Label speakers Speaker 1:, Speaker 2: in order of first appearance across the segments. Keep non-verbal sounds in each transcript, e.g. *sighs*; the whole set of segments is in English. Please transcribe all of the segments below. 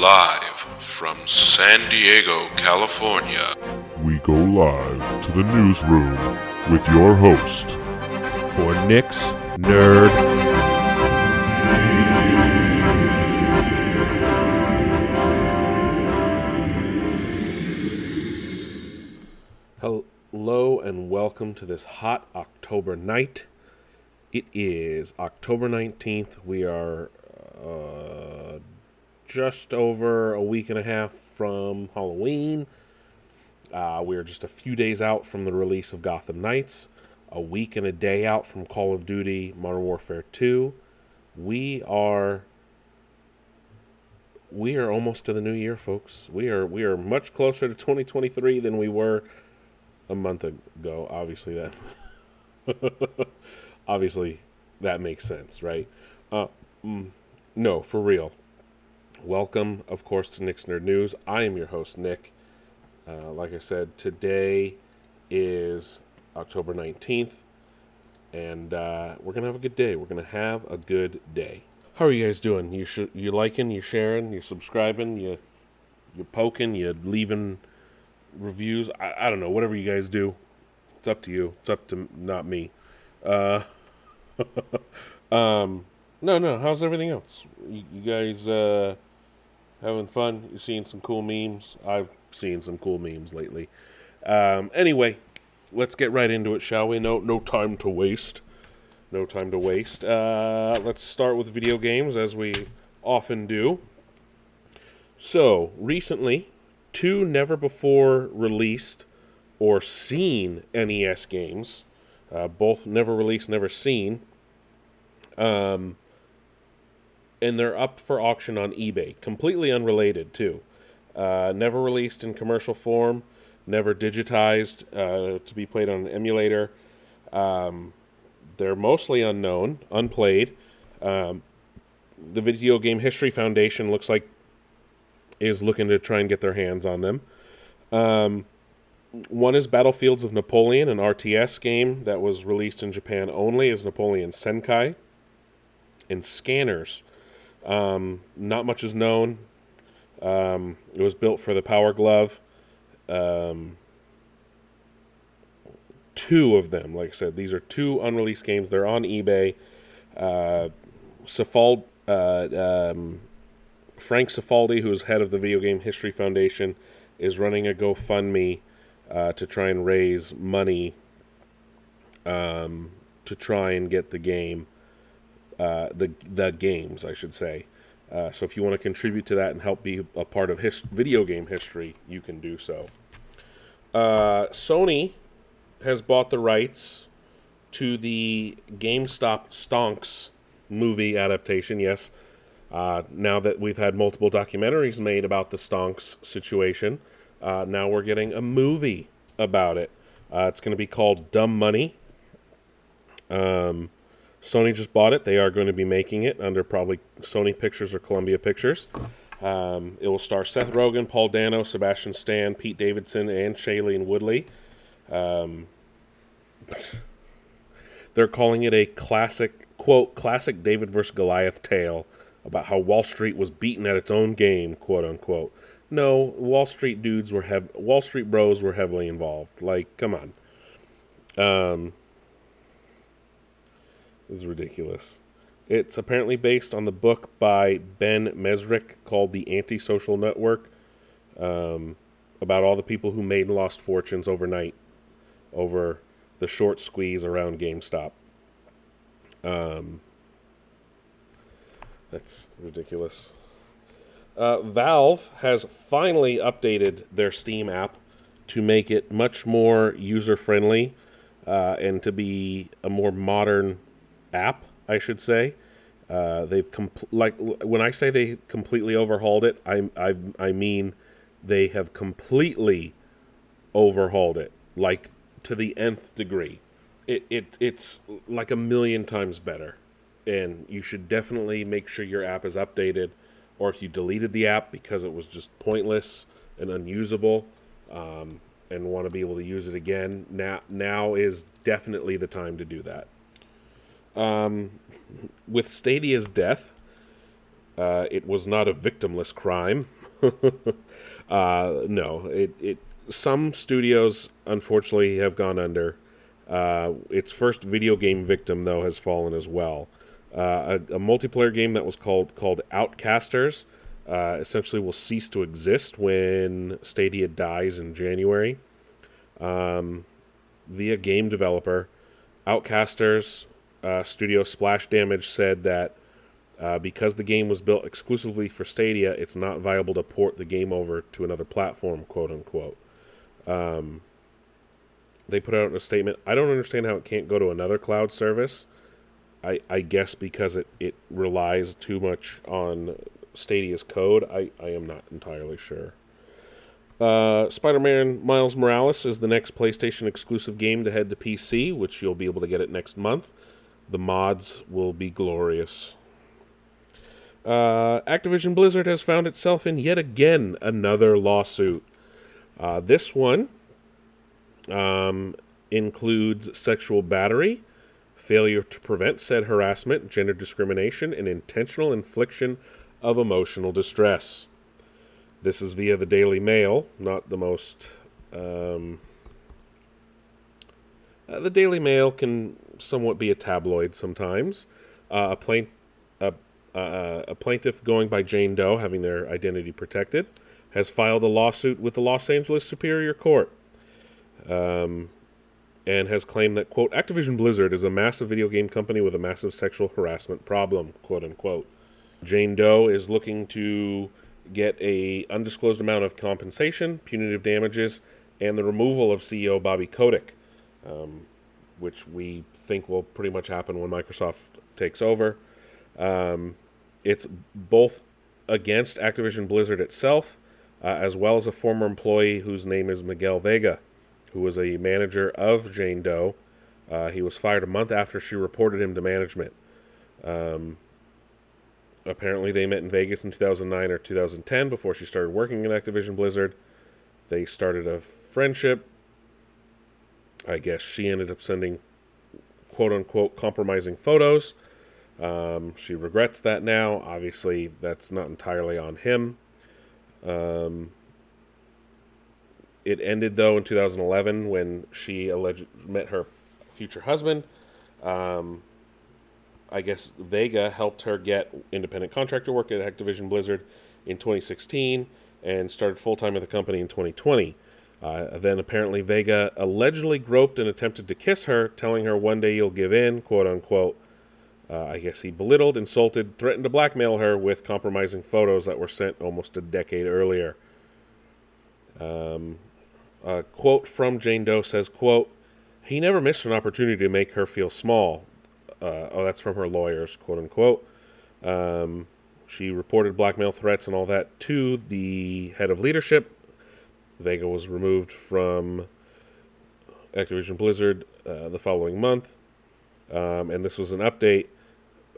Speaker 1: Live from San Diego, California.
Speaker 2: We go live to the newsroom with your host.
Speaker 3: for Nick's Nerd.
Speaker 4: Hello and welcome to this hot October night. It is October 19th. We are uh, just over a week and a half from Halloween. Uh, we are just a few days out from the release of Gotham Knights, a week and a day out from Call of Duty Modern Warfare 2. We are we are almost to the new year, folks. We are we are much closer to 2023 than we were a month ago. Obviously that *laughs* obviously that makes sense, right? Uh, mm, no, for real. Welcome, of course, to Nick's Nerd News. I am your host, Nick. Uh, like I said, today is October 19th, and uh, we're going to have a good day. We're going to have a good day. How are you guys doing? You sh- you liking, you sharing, you subscribing, you you poking, you leaving reviews. I, I don't know, whatever you guys do. It's up to you. It's up to not me. Uh, *laughs* um, no, no. How's everything else? You, you guys uh, having fun? You seeing some cool memes? I've seen some cool memes lately. Um, anyway, let's get right into it, shall we? No, no time to waste. No time to waste. Uh, let's start with video games, as we often do. So, recently, two never before released or seen NES games, uh, both never released, never seen, um, and they're up for auction on eBay. Completely unrelated, too. Uh, never released in commercial form, never digitized uh, to be played on an emulator. Um, they're mostly unknown, unplayed. Um, the Video Game History Foundation looks like is looking to try and get their hands on them. Um, one is Battlefields of Napoleon, an RTS game that was released in Japan only as Napoleon Senki. And Scanners. Um, not much is known. Um, it was built for the Power Glove. Um, two of them, like I said, these are two unreleased games. They're on eBay. Uh, Cifald, uh, um, Frank Cifaldi, who is head of the Video Game History Foundation, is running a GoFundMe uh, to try and raise money um, to try and get the game, uh, the the games, I should say. Uh, so if you want to contribute to that and help be a part of his- video game history, you can do so. Uh, Sony has bought the rights to the GameStop Stonks movie adaptation. Yes, uh, now that we've had multiple documentaries made about the Stonks situation, uh, now we're getting a movie about it. Uh, it's going to be called Dumb Money. Um, Sony just bought it. They are going to be making it under probably Sony Pictures or Columbia Pictures. Um, it will star Seth Rogen, Paul Dano, Sebastian Stan, Pete Davidson, and Shailene Woodley. Um, *laughs* they're calling it a classic, quote, classic David versus Goliath tale about how Wall Street was beaten at its own game, quote unquote. No, Wall Street dudes were hev- Wall Street bros were heavily involved. Like, come on. Um, is ridiculous. It's apparently based on the book by Ben Mezrich called The Antisocial Network um, about all the people who made and lost fortunes overnight over the short squeeze around GameStop. Um, that's ridiculous. Uh, Valve has finally updated their Steam app to make it much more user friendly uh, and to be a more modern app, I should say. Uh, they've compl- like when I say they completely overhauled it, I, I I mean they have completely overhauled it, like to the nth degree. It it it's like a million times better, and you should definitely make sure your app is updated, or if you deleted the app because it was just pointless and unusable, um, and want to be able to use it again, now now is definitely the time to do that. Um, with Stadia's death, uh, it was not a victimless crime. *laughs* uh, no, it, it some studios unfortunately have gone under. Uh, its first video game victim though has fallen as well. Uh, a, a, multiplayer game that was called called Outcasters uh, essentially will cease to exist when Stadia dies in January. Um, via game developer, Outcasters uh, studio Splash Damage said that uh, because the game was built exclusively for Stadia, it's not viable to port the game over to another platform, quote unquote. Um, they put out a statement. I don't understand how it can't go to another cloud service. I, I guess because it, it relies too much on Stadia's code. I, I am not entirely sure. Uh, Spider Man Miles Morales is the next PlayStation exclusive game to head to PC, which you'll be able to get it next month. The mods will be glorious. Uh, Activision Blizzard has found itself in yet again another lawsuit. Uh, this one um, includes sexual battery, failure to prevent said harassment, gender discrimination, and intentional infliction of emotional distress. This is via the Daily Mail, not the most. Um, uh, the Daily Mail can somewhat be a tabloid sometimes. Uh, a, plain, a, uh, a plaintiff going by Jane Doe, having their identity protected, has filed a lawsuit with the Los Angeles Superior Court. Um, and has claimed that, quote, Activision Blizzard is a massive video game company with a massive sexual harassment problem, quote unquote. Jane Doe is looking to get a undisclosed amount of compensation, punitive damages, and the removal of CEO Bobby Kotick, um, which we think will pretty much happen when Microsoft takes over. Um, it's both against Activision Blizzard itself, uh, as well as a former employee whose name is Miguel Vega, who was a manager of Jane Doe. Uh, he was fired a month after she reported him to management. Um, apparently they met in Vegas in 2009 or 2010 before she started working in Activision Blizzard. They started a friendship. I guess she ended up sending quote unquote compromising photos. Um, she regrets that now. Obviously, that's not entirely on him. Um, it ended though in 2011 when she alleged met her future husband. Um, I guess Vega helped her get independent contractor work at Activision Blizzard in 2016 and started full time at the company in 2020. Uh, then apparently Vega allegedly groped and attempted to kiss her, telling her one day you'll give in, quote unquote. Uh, I guess he belittled, insulted, threatened to blackmail her with compromising photos that were sent almost a decade earlier. Um, a quote from Jane Doe says, quote, he never missed an opportunity to make her feel small uh, oh, that's from her lawyers, quote unquote. Um, she reported blackmail threats and all that to the head of leadership. Vega was removed from Activision Blizzard uh, the following month, um, and this was an update.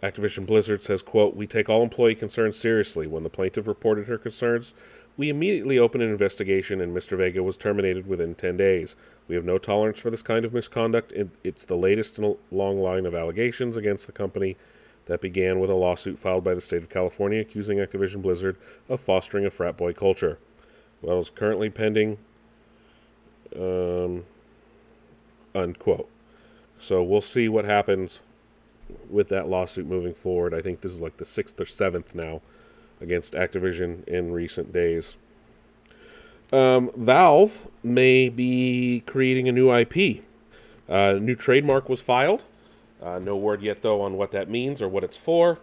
Speaker 4: Activision Blizzard says, "quote We take all employee concerns seriously. When the plaintiff reported her concerns, we immediately opened an investigation, and Mr. Vega was terminated within 10 days. We have no tolerance for this kind of misconduct. It's the latest in a long line of allegations against the company that began with a lawsuit filed by the state of California accusing Activision Blizzard of fostering a frat boy culture. Well, is currently pending. Um, unquote. So we'll see what happens with that lawsuit moving forward. I think this is like the sixth or seventh now against Activision in recent days. Um, Valve may be creating a new IP. Uh, new trademark was filed. Uh, no word yet, though, on what that means or what it's for.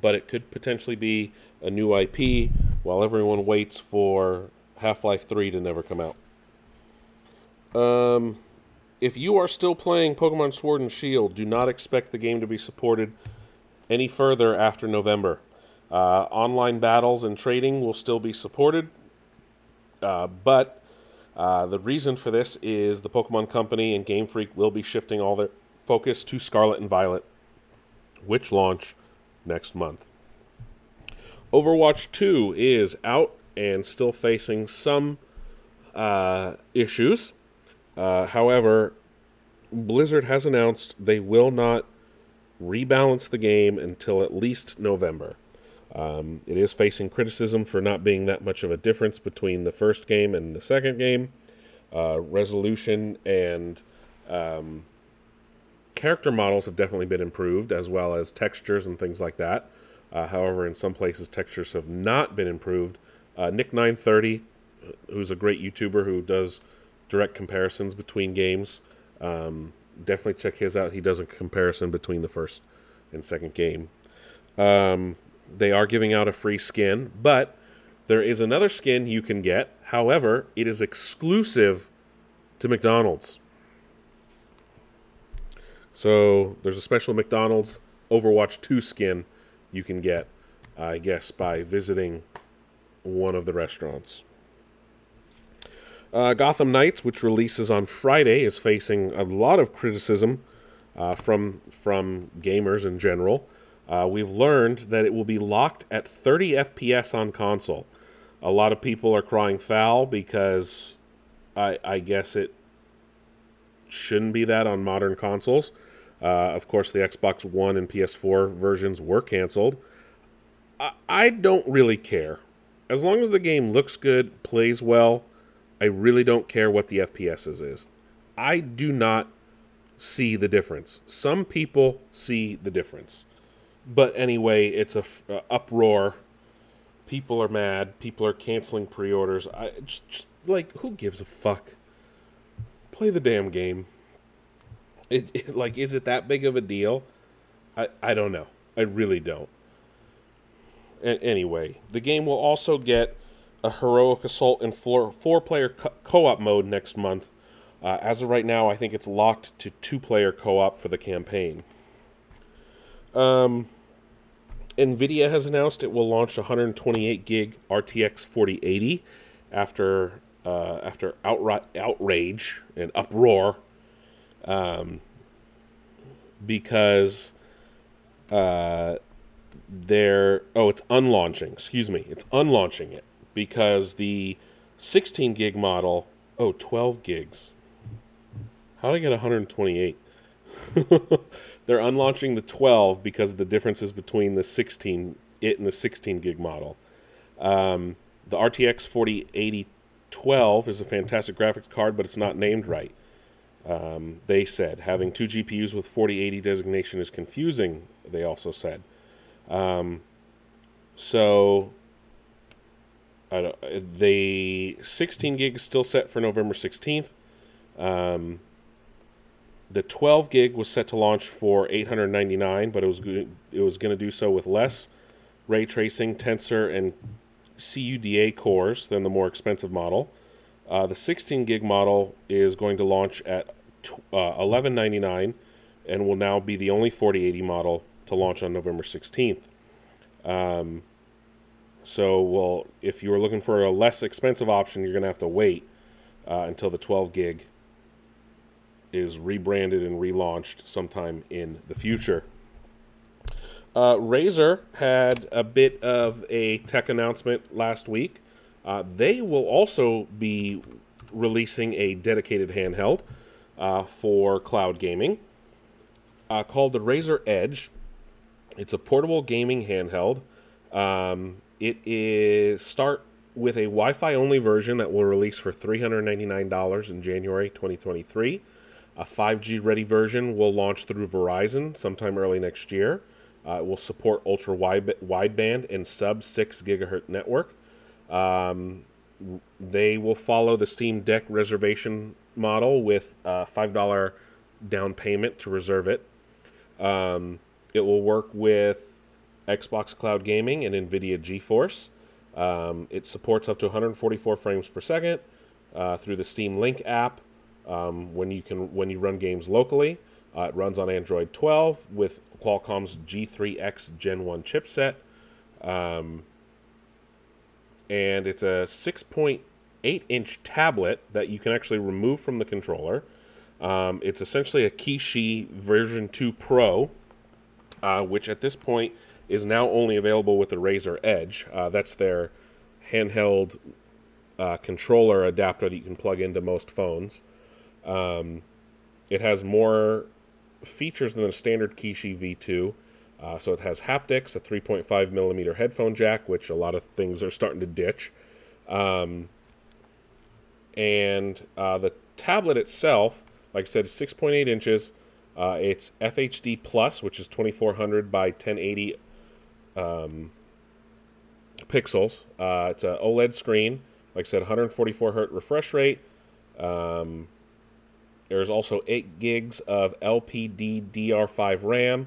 Speaker 4: But it could potentially be a new IP while everyone waits for Half Life 3 to never come out. Um, if you are still playing Pokemon Sword and Shield, do not expect the game to be supported any further after November. Uh, online battles and trading will still be supported, uh, but uh, the reason for this is the Pokemon Company and Game Freak will be shifting all their focus to Scarlet and Violet, which launch next month. Overwatch 2 is out and still facing some uh, issues. Uh, however, Blizzard has announced they will not rebalance the game until at least November. Um, it is facing criticism for not being that much of a difference between the first game and the second game. Uh, resolution and um, character models have definitely been improved, as well as textures and things like that. Uh, however, in some places, textures have not been improved. Uh, Nick930, who's a great YouTuber who does direct comparisons between games, um, definitely check his out. He does a comparison between the first and second game. Um, they are giving out a free skin, but there is another skin you can get. However, it is exclusive to McDonald's. So there's a special McDonald's Overwatch 2 skin you can get, I guess, by visiting one of the restaurants. Uh, Gotham Knights, which releases on Friday, is facing a lot of criticism uh, from from gamers in general. Uh, we've learned that it will be locked at 30 FPS on console. A lot of people are crying foul because I, I guess it shouldn't be that on modern consoles. Uh, of course, the Xbox One and PS4 versions were canceled. I, I don't really care. As long as the game looks good, plays well, I really don't care what the FPS is. I do not see the difference. Some people see the difference. But anyway, it's a f- uh, uproar. People are mad. People are canceling pre-orders. I just, just like who gives a fuck? Play the damn game. It, it, like is it that big of a deal? I I don't know. I really don't. A- anyway, the game will also get a heroic assault and four four player co- co-op mode next month. Uh, as of right now, I think it's locked to two player co-op for the campaign. Um, Nvidia has announced it will launch 128 gig RTX 4080 after uh, after outright outrage and uproar, um, because uh, they're oh it's unlaunching. Excuse me, it's unlaunching it because the 16 gig model oh 12 gigs. How did I get 128? *laughs* they're unlaunching the 12 because of the differences between the 16 it and the 16 gig model. Um, the RTX 4080 12 is a fantastic graphics card, but it's not named right. Um, they said having two GPUs with 4080 designation is confusing. They also said. Um, so the 16 gig is still set for November 16th. Um, the 12 gig was set to launch for 899, but it was it was going to do so with less ray tracing, tensor, and CUDA cores than the more expensive model. Uh, the 16 gig model is going to launch at 1199 and will now be the only 4080 model to launch on November 16th. Um, so, well, if you were looking for a less expensive option, you're going to have to wait uh, until the 12 gig is rebranded and relaunched sometime in the future. Uh, Razer had a bit of a tech announcement last week. Uh, they will also be releasing a dedicated handheld uh, for cloud gaming uh, called the Razer Edge. It's a portable gaming handheld. Um, it is start with a Wi-Fi only version that will release for $399 in January 2023. A 5G ready version will launch through Verizon sometime early next year. Uh, it will support ultra wide wideband and sub 6 gigahertz network. Um, they will follow the Steam Deck reservation model with a $5 down payment to reserve it. Um, it will work with Xbox Cloud Gaming and NVIDIA GeForce. Um, it supports up to 144 frames per second uh, through the Steam Link app um, when you can when you run games locally. Uh, it runs on Android 12 with Qualcomm's G3X Gen 1 chipset. Um, and it's a 6.8 inch tablet that you can actually remove from the controller. Um, it's essentially a Kishi version 2 Pro, uh, which at this point is now only available with the Razer Edge. Uh, that's their handheld uh, controller adapter that you can plug into most phones. Um, it has more features than a standard Kishi V2. Uh, so it has haptics, a 3.5 millimeter headphone jack, which a lot of things are starting to ditch. Um, and uh, the tablet itself, like I said, is 6.8 inches. Uh, it's FHD Plus, which is 2400 by 1080 um, pixels. Uh, it's an OLED screen. Like I said, 144 hertz refresh rate. Um, there's also 8 gigs of LPDDR5 RAM,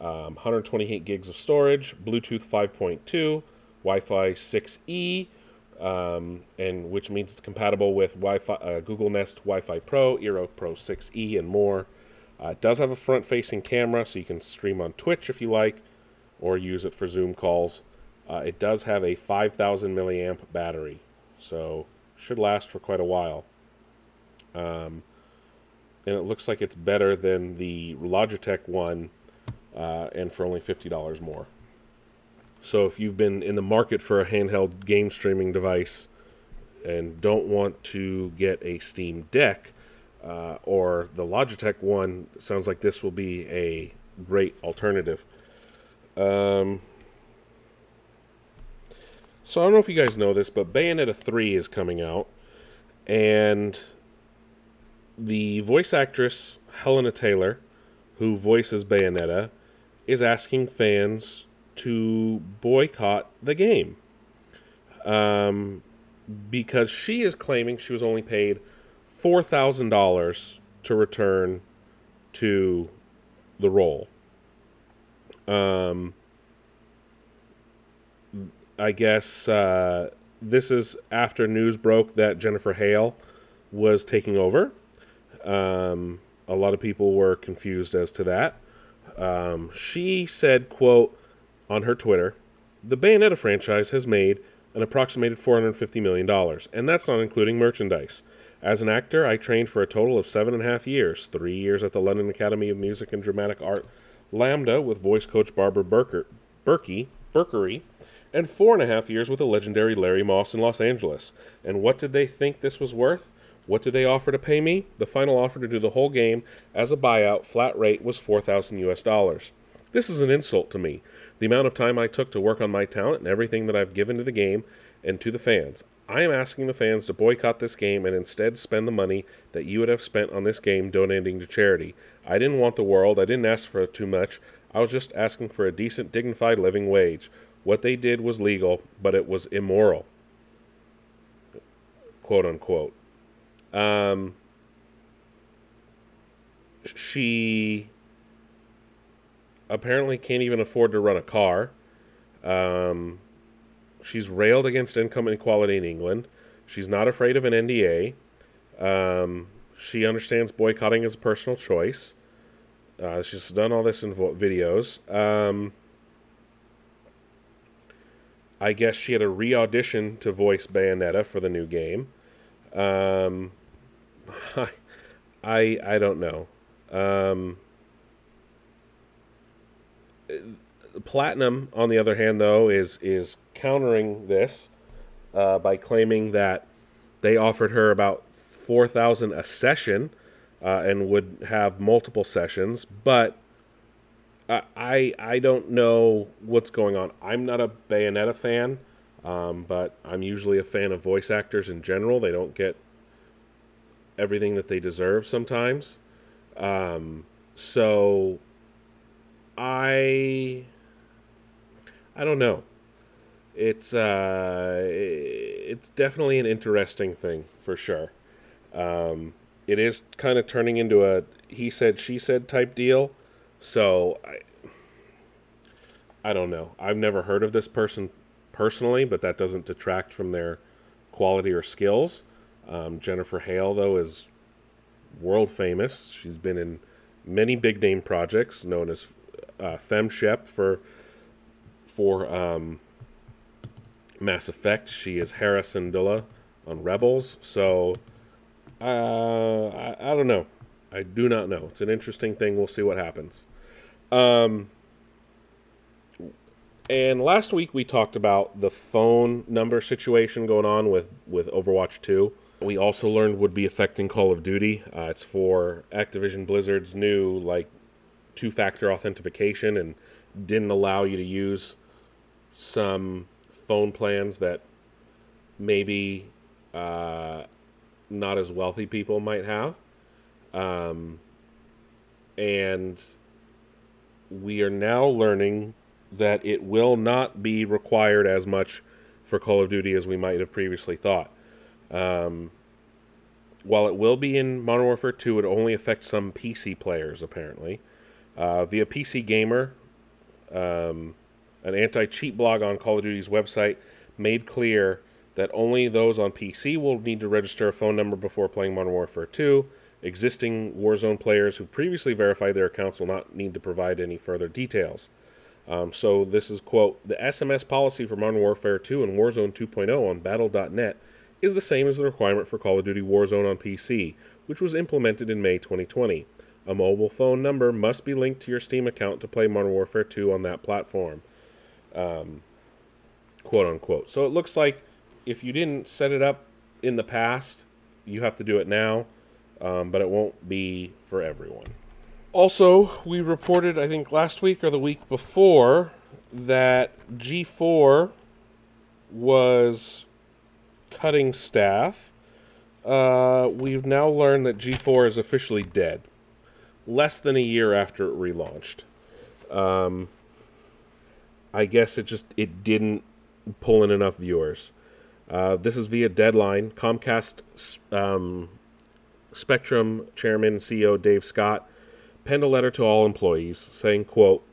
Speaker 4: um, 128 gigs of storage, Bluetooth 5.2, Wi-Fi 6E, um, and which means it's compatible with Wi-Fi, uh, Google Nest Wi-Fi Pro, Eero Pro 6E, and more. Uh, it does have a front-facing camera, so you can stream on Twitch if you like, or use it for Zoom calls. Uh, it does have a 5,000 milliamp battery, so should last for quite a while. Um, and it looks like it's better than the Logitech one, uh, and for only fifty dollars more. So if you've been in the market for a handheld game streaming device and don't want to get a Steam Deck uh, or the Logitech one, sounds like this will be a great alternative. Um, so I don't know if you guys know this, but Bayonetta 3 is coming out, and the voice actress Hellena Taylor, who voices Bayonetta, is asking fans to boycott the game. Um, because she is claiming she was only paid $4,000 to return to the role. Um, I guess uh, this is after news broke that Jennifer Hale was taking over. Um, a lot of people were confused as to that. Um, she said, "quote on her Twitter, the Bayonetta franchise has made an approximated $450 million, and that's not including merchandise. As an actor, I trained for a total of seven and a half years three years at the London Academy of Music and Dramatic Art, Lambda with voice coach Barbara Burker, Berkey, Berkery, and four and a half years with the legendary Larry Moss in Los Angeles. And what did they think this was worth? What did they offer to pay me? The final offer to do the whole game as a buyout, flat rate, was 4,000 US dollars. This is an insult to me. The amount of time I took to work on my talent and everything that I've given to the game and to the fans. I am asking the fans to boycott this game and instead spend the money that you would have spent on this game donating to charity. I didn't want the world. I didn't ask for too much. I was just asking for a decent, dignified living wage. What they did was legal, but it was immoral. Quote unquote. Um, she apparently can't even afford to run a car. Um, she's railed against income inequality in England. She's not afraid of an NDA. Um, she understands boycotting as a personal choice. Uh, she's done all this in vo- videos. Um, I guess she had a re audition to voice Bayonetta for the new game. Um, *laughs* I, I don't know. Um, Platinum, on the other hand, though, is is countering this uh, by claiming that they offered her about four thousand a session uh, and would have multiple sessions, but I I don't know what's going on. I'm not a Bayonetta fan, um, but I'm usually a fan of voice actors in general. They don't get everything that they deserve sometimes. Um, so I I don't know. It's uh, it's definitely an interesting thing for sure. Um, it is kind of turning into a he said she said type deal. So I I don't know. I've never heard of this person personally, but that doesn't detract from their quality or skills. Um, Jennifer Hale, though, is world famous. She's been in many big name projects known as uh, FemShep for for um, Mass Effect. She is Hera Syndulla on Rebels. So uh, I, I don't know. I do not know. It's an interesting thing. We'll see what happens. Um, and last week we talked about the phone number situation going on with with Overwatch 2. We also learned would be affecting Call of Duty. Uh, it's for Activision Blizzard's new like two-factor authentication and didn't allow you to use some phone plans that maybe uh, not as wealthy people might have. Um, and we are now learning that it will not be required as much for Call of Duty as we might have previously thought. Um, while it will be in Modern Warfare 2, it only affects some PC players, apparently. Uh, via PC Gamer, um, an anti cheat blog on Call of Duty's website made clear that only those on PC will need to register a phone number before playing Modern Warfare 2. Existing Warzone players who previously verified their accounts will not need to provide any further details. Um, so this is quote the SMS policy for Modern Warfare 2 and Warzone 2.0 on Battle.net is the same as the requirement for Call of Duty Warzone on PC, which was implemented in May 2020. A mobile phone number must be linked to your Steam account to play Modern Warfare 2 on that platform. Um, quote unquote. So it looks like if you didn't set it up in the past, you have to do it now, um, but it won't be for everyone. Also, we reported, I think last week or the week before, that G4 was cutting staff. Uh, we've now learned that G4 is officially dead, less than a year after it relaunched. Um, I guess it just it didn't pull in enough viewers. Uh, this is via Deadline. Comcast um, Spectrum Chairman CEO Dave Scott penned a letter to all employees saying, quote,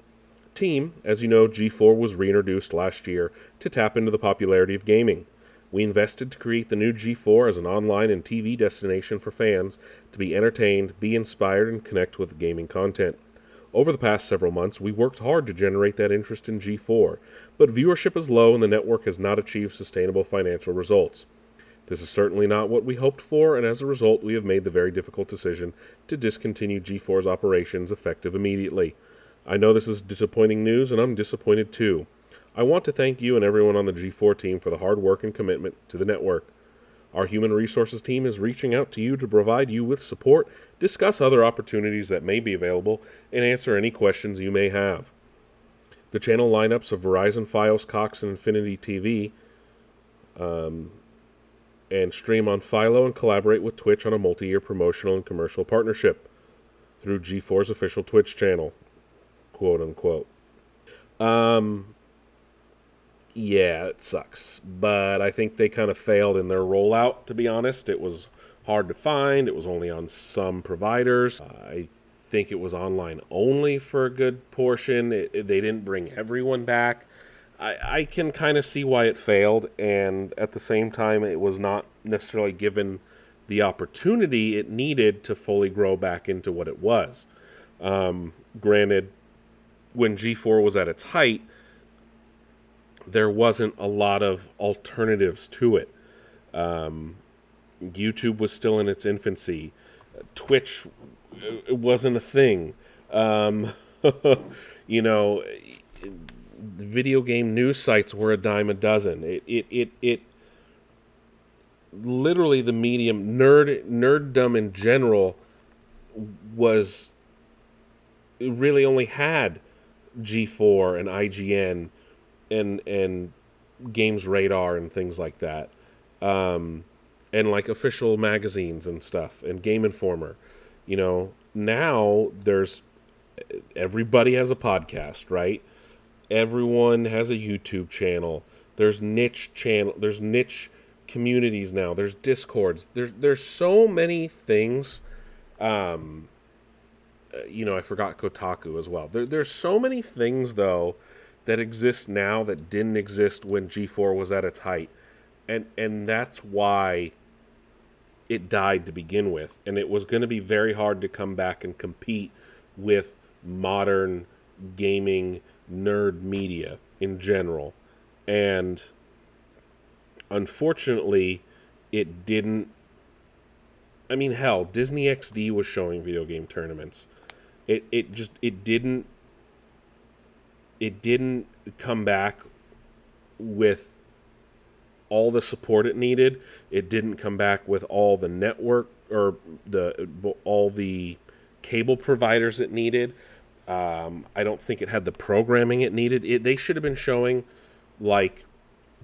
Speaker 4: Team, as you know, G4 was reintroduced last year to tap into the popularity of gaming. We invested to create the new G4 as an online and TV destination for fans to be entertained, be inspired, and connect with gaming content. Over the past several months, we worked hard to generate that interest in G4, but viewership is low and the network has not achieved sustainable financial results. This is certainly not what we hoped for, and as a result, we have made the very difficult decision to discontinue G4's operations effective immediately. I know this is disappointing news, and I'm disappointed too. I want to thank you and everyone on the G4 team for the hard work and commitment to the network. Our human resources team is reaching out to you to provide you with support, discuss other opportunities that may be available, and answer any questions you may have. The channel lineups of Verizon, Fios, Cox, and Infinity TV um, and stream on Philo and collaborate with Twitch on a multi year promotional and commercial partnership through G4's official Twitch channel, quote unquote. Um, yeah, it sucks, but I think they kind of failed in their rollout, to be honest. It was hard to find, it was only on some providers. I think it was online only for a good portion. It, it, they didn't bring everyone back. I, I can kind of see why it failed, and at the same time, it was not necessarily given the opportunity it needed to fully grow back into what it was. Um, granted, when G4 was at its height, there wasn't a lot of alternatives to it. Um, YouTube was still in its infancy. Twitch it wasn't a thing. Um, *laughs* you know, video game news sites were a dime a dozen. It it it, it literally the medium nerd nerddom in general was really only had G4 and IGN and and Games Radar and things like that, um, and like official magazines and stuff and Game Informer. You know, now there's everybody has a podcast, right? Everyone has a YouTube channel. There's niche channel. There's niche communities now. There's discords. There's there's so many things. Um, uh, you know, I forgot Kotaku as well. There, there's so many things though that exist now that didn't exist when G4 was at its height, and and that's why it died to begin with, and it was going to be very hard to come back and compete with modern gaming nerd media in general. And unfortunately, it didn't. I mean, hell, Disney XD was showing video game tournaments. It it just it didn't it didn't come back with all the support it needed. It didn't come back with all the network or the all the cable providers it needed. Um, I don't think it had the programming it needed. It, they should have been showing, like,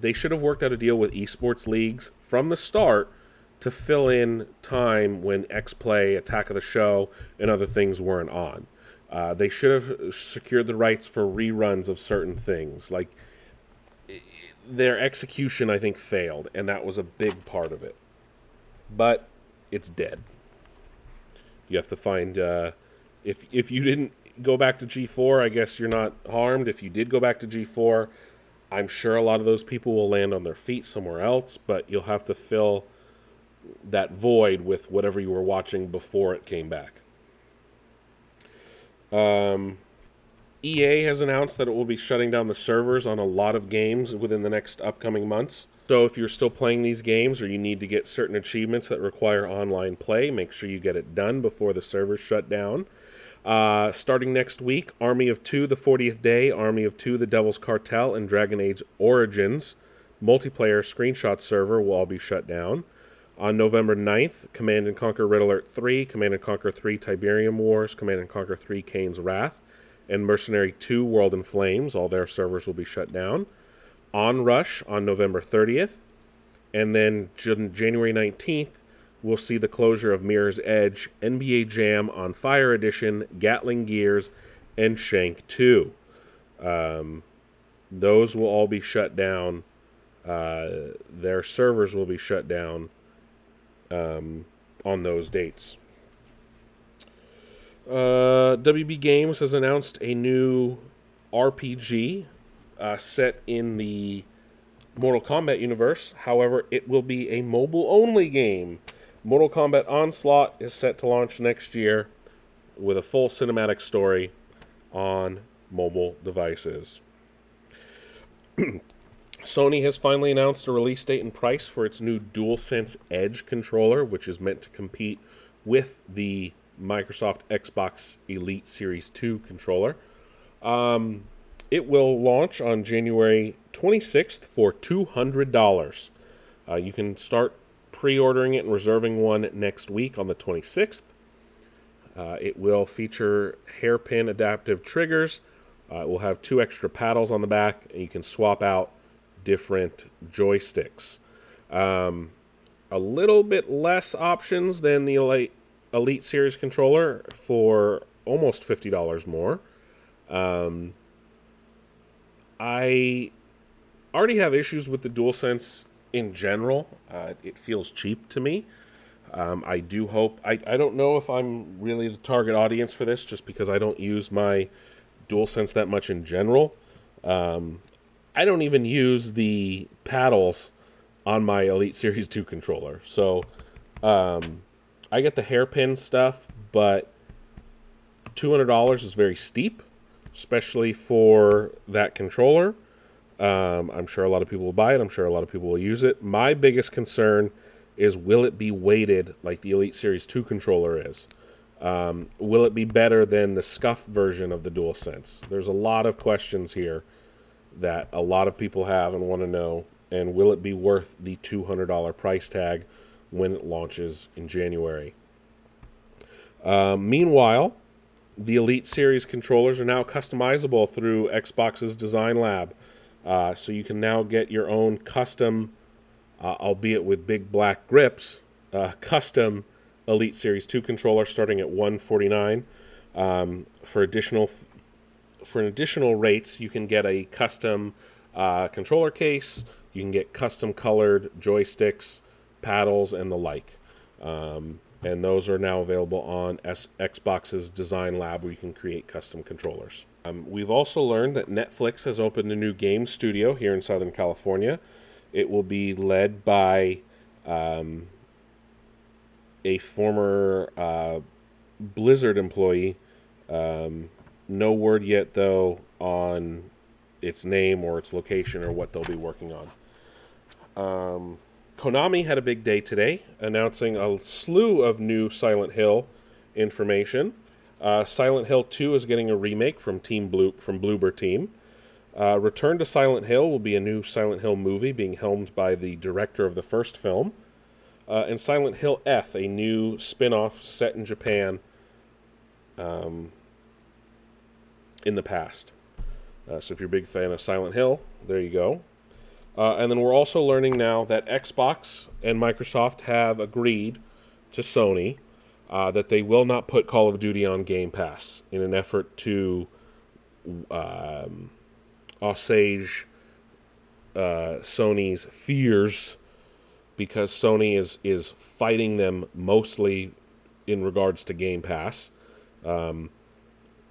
Speaker 4: they should have worked out a deal with esports leagues from the start to fill in time when X Play, Attack of the Show, and other things weren't on. Uh, they should have secured the rights for reruns of certain things. Like their execution, I think, failed, and that was a big part of it. But it's dead. You have to find uh, if if you didn't go back to G4, I guess you're not harmed. If you did go back to G4, I'm sure a lot of those people will land on their feet somewhere else, but you'll have to fill that void with whatever you were watching before it came back. Um, EA has announced that it will be shutting down the servers on a lot of games within the next upcoming months. So if you're still playing these games or you need to get certain achievements that require online play, make sure you get it done before the servers shut down. Uh, starting next week, Army of Two, the 40th Day, Army of Two, the Devil's Cartel, and Dragon Age Origins multiplayer screenshot server will all be shut down. On November 9th, Command and Conquer Red Alert 3, Command and Conquer 3 Tiberium Wars, Command and Conquer 3 Kane's Wrath, and Mercenary 2 World in Flames, all their servers will be shut down. Onrush on November 30th, and then January 19th, we'll see the closure of Mirror's Edge, NBA Jam on Fire Edition, Gatling Gears, and Shank 2. Um, those will all be shut down. Uh, their servers will be shut down um, on those dates. Uh, WB Games has announced a new RPG uh, set in the Mortal Kombat universe. However, it will be a mobile only game. Mortal Kombat Onslaught is set to launch next year with a full cinematic story on mobile devices. *clears throat* Sony has finally announced a release date and price for its new DualSense Edge controller, which is meant to compete with the Microsoft Xbox Elite Series 2 controller. Um, it will launch on January 26th for $200. Uh, you can start pre ordering it and reserving one next week on the 26th. Uh, it will feature hairpin adaptive triggers. Uh, it will have two extra paddles on the back, and you can swap out different joysticks. Um, a little bit less options than the Elite, Elite Series controller for almost $50 more. Um, I already have issues with the DualSense in general. Uh, it feels cheap to me. Um, I do hope. I, I don't know if I'm really the target audience for this just because I don't use my DualSense that much in general. Um, I don't even use the paddles on my Elite Series 2 controller. So um, I get the hairpin stuff, but $200 is very steep, especially for that controller. Um, I'm sure a lot of people will buy it. I'm sure a lot of people will use it. My biggest concern is will it be weighted like the Elite Series 2 controller is? Um, will it be better than the scuff version of the DualSense? There's a lot of questions here that a lot of people have and want to know. And will it be worth the $200 price tag when it launches in January? Uh, meanwhile, the Elite Series controllers are now customizable through Xbox's Design Lab. Uh, so you can now get your own custom, uh, albeit with big black grips, uh, custom Elite Series 2 controller starting at 149 um, for additional for additional rates, you can get a custom uh, controller case. You can get custom colored joysticks, paddles, and the like. Um, and those are now available on S- Xbox's Design Lab, where you can create custom controllers. Um, we've also learned that Netflix has opened a new game studio here in Southern California. It will be led by um, a former uh, Blizzard employee. Um, no word yet, though, on its name or its location or what they'll be working on. Um, Konami had a big day today, announcing a slew of new Silent Hill information. Uh, Silent Hill 2 is getting a remake from Team Blue from Bloober Team. Uh, Return to Silent Hill will be a new Silent Hill movie being helmed by the director of the first film. Uh, and Silent Hill F, a new spin off set in Japan. Um, in the past. Uh, so if you're a big fan of Silent Hill, there you go. Uh, and then we're also learning now that Xbox and Microsoft have agreed to Sony uh, that they will not put Call of Duty on Game Pass in an effort to um, assuage uh, Sony's fears because Sony is is fighting them mostly in regards to Game Pass. Um,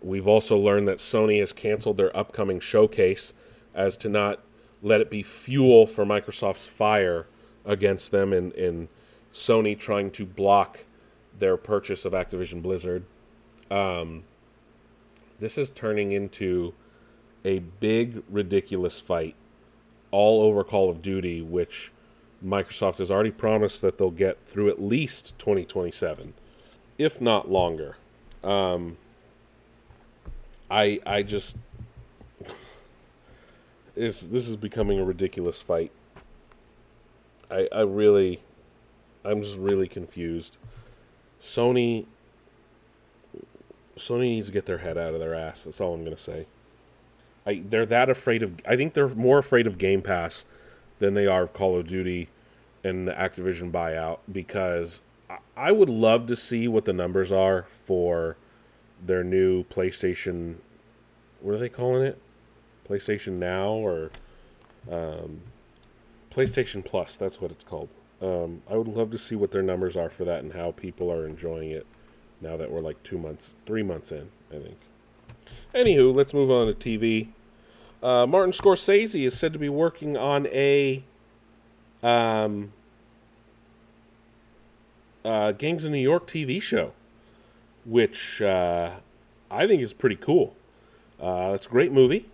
Speaker 4: we've also learned that Sony has canceled their upcoming showcase as to not let it be fuel for Microsoft's fire against them and, and Sony trying to block their purchase of Activision Blizzard. Um, this is turning into a big, ridiculous fight all over Call of Duty, which Microsoft has already promised that they'll get through at least 2027, if not longer. Um, I I just it's this is becoming a ridiculous fight. I I really I'm just really confused. Sony Sony needs to get their head out of their ass. That's all I'm gonna say. I they're that afraid of. I think they're more afraid of Game Pass than they are of Call of Duty and the Activision buyout because I, I would love to see what the numbers are for their new PlayStation. What are they calling it? PlayStation Now or um, PlayStation Plus? That's what it's called. Um, I would love to see what their numbers are for that and how people are enjoying it now that we're like two months, three months in, I think. Anywho, let's move on to TV. Uh, Martin Scorsese is said to be working on a um, uh, Gangs of New York TV show, which uh, I think is pretty cool. Uh, it's a great movie.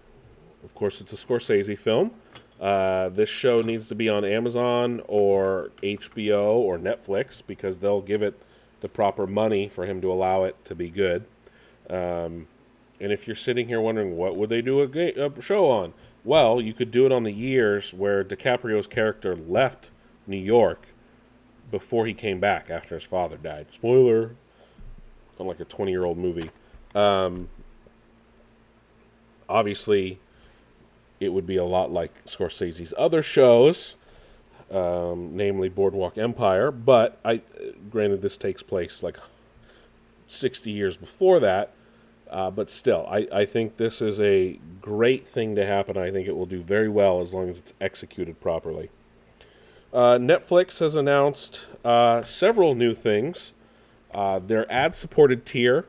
Speaker 4: Of course, it's a Scorsese film. Uh, this show needs to be on Amazon or HBO or Netflix because they'll give it the proper money for him to allow it to be good. Um, and if you're sitting here wondering what would they do a, a show on, well, you could do it on the years where DiCaprio's character left New York before he came back after his father died. Spoiler on like a 20 year old movie. Um, obviously, it would be a lot like Scorsese's other shows, um, namely Boardwalk Empire. But I, granted, this takes place like 60 years before that. Uh, but still, I, I think this is a great thing to happen. I think it will do very well as long as it's executed properly. Uh, Netflix has announced uh, several new things. Uh, their ad supported tier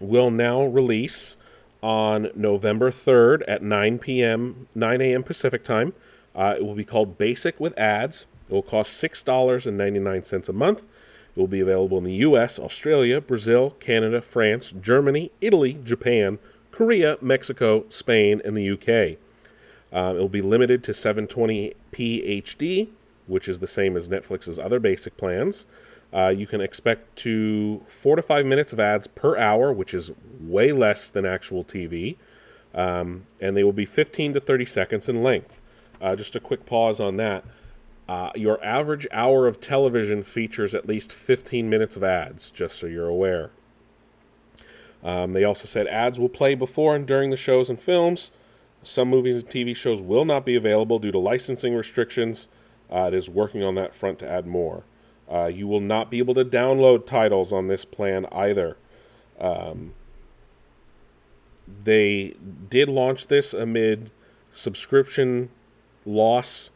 Speaker 4: will now release on November 3rd at 9 p.m., 9 a.m. Pacific time. Uh, it will be called Basic with Ads. It will cost $6.99 a month. It will be available in the US, Australia, Brazil, Canada, France, Germany, Italy, Japan, Korea, Mexico, Spain, and the UK. Um, it will be limited to 720p HD, which is the same as Netflix's other basic plans. Uh, you can expect to four to five minutes of ads per hour, which is way less than actual TV. Um, and they will be 15 to 30 seconds in length. Uh, just a quick pause on that. Uh, your average hour of television features at least 15 minutes of ads, just so you're aware. Um, they also said ads will play before and during the shows and films. Some movies and TV shows will not be available due to licensing restrictions. Uh, it is working on that front to add more. Uh, you will not be able to download titles on this plan either. Um, they did launch this amid subscription loss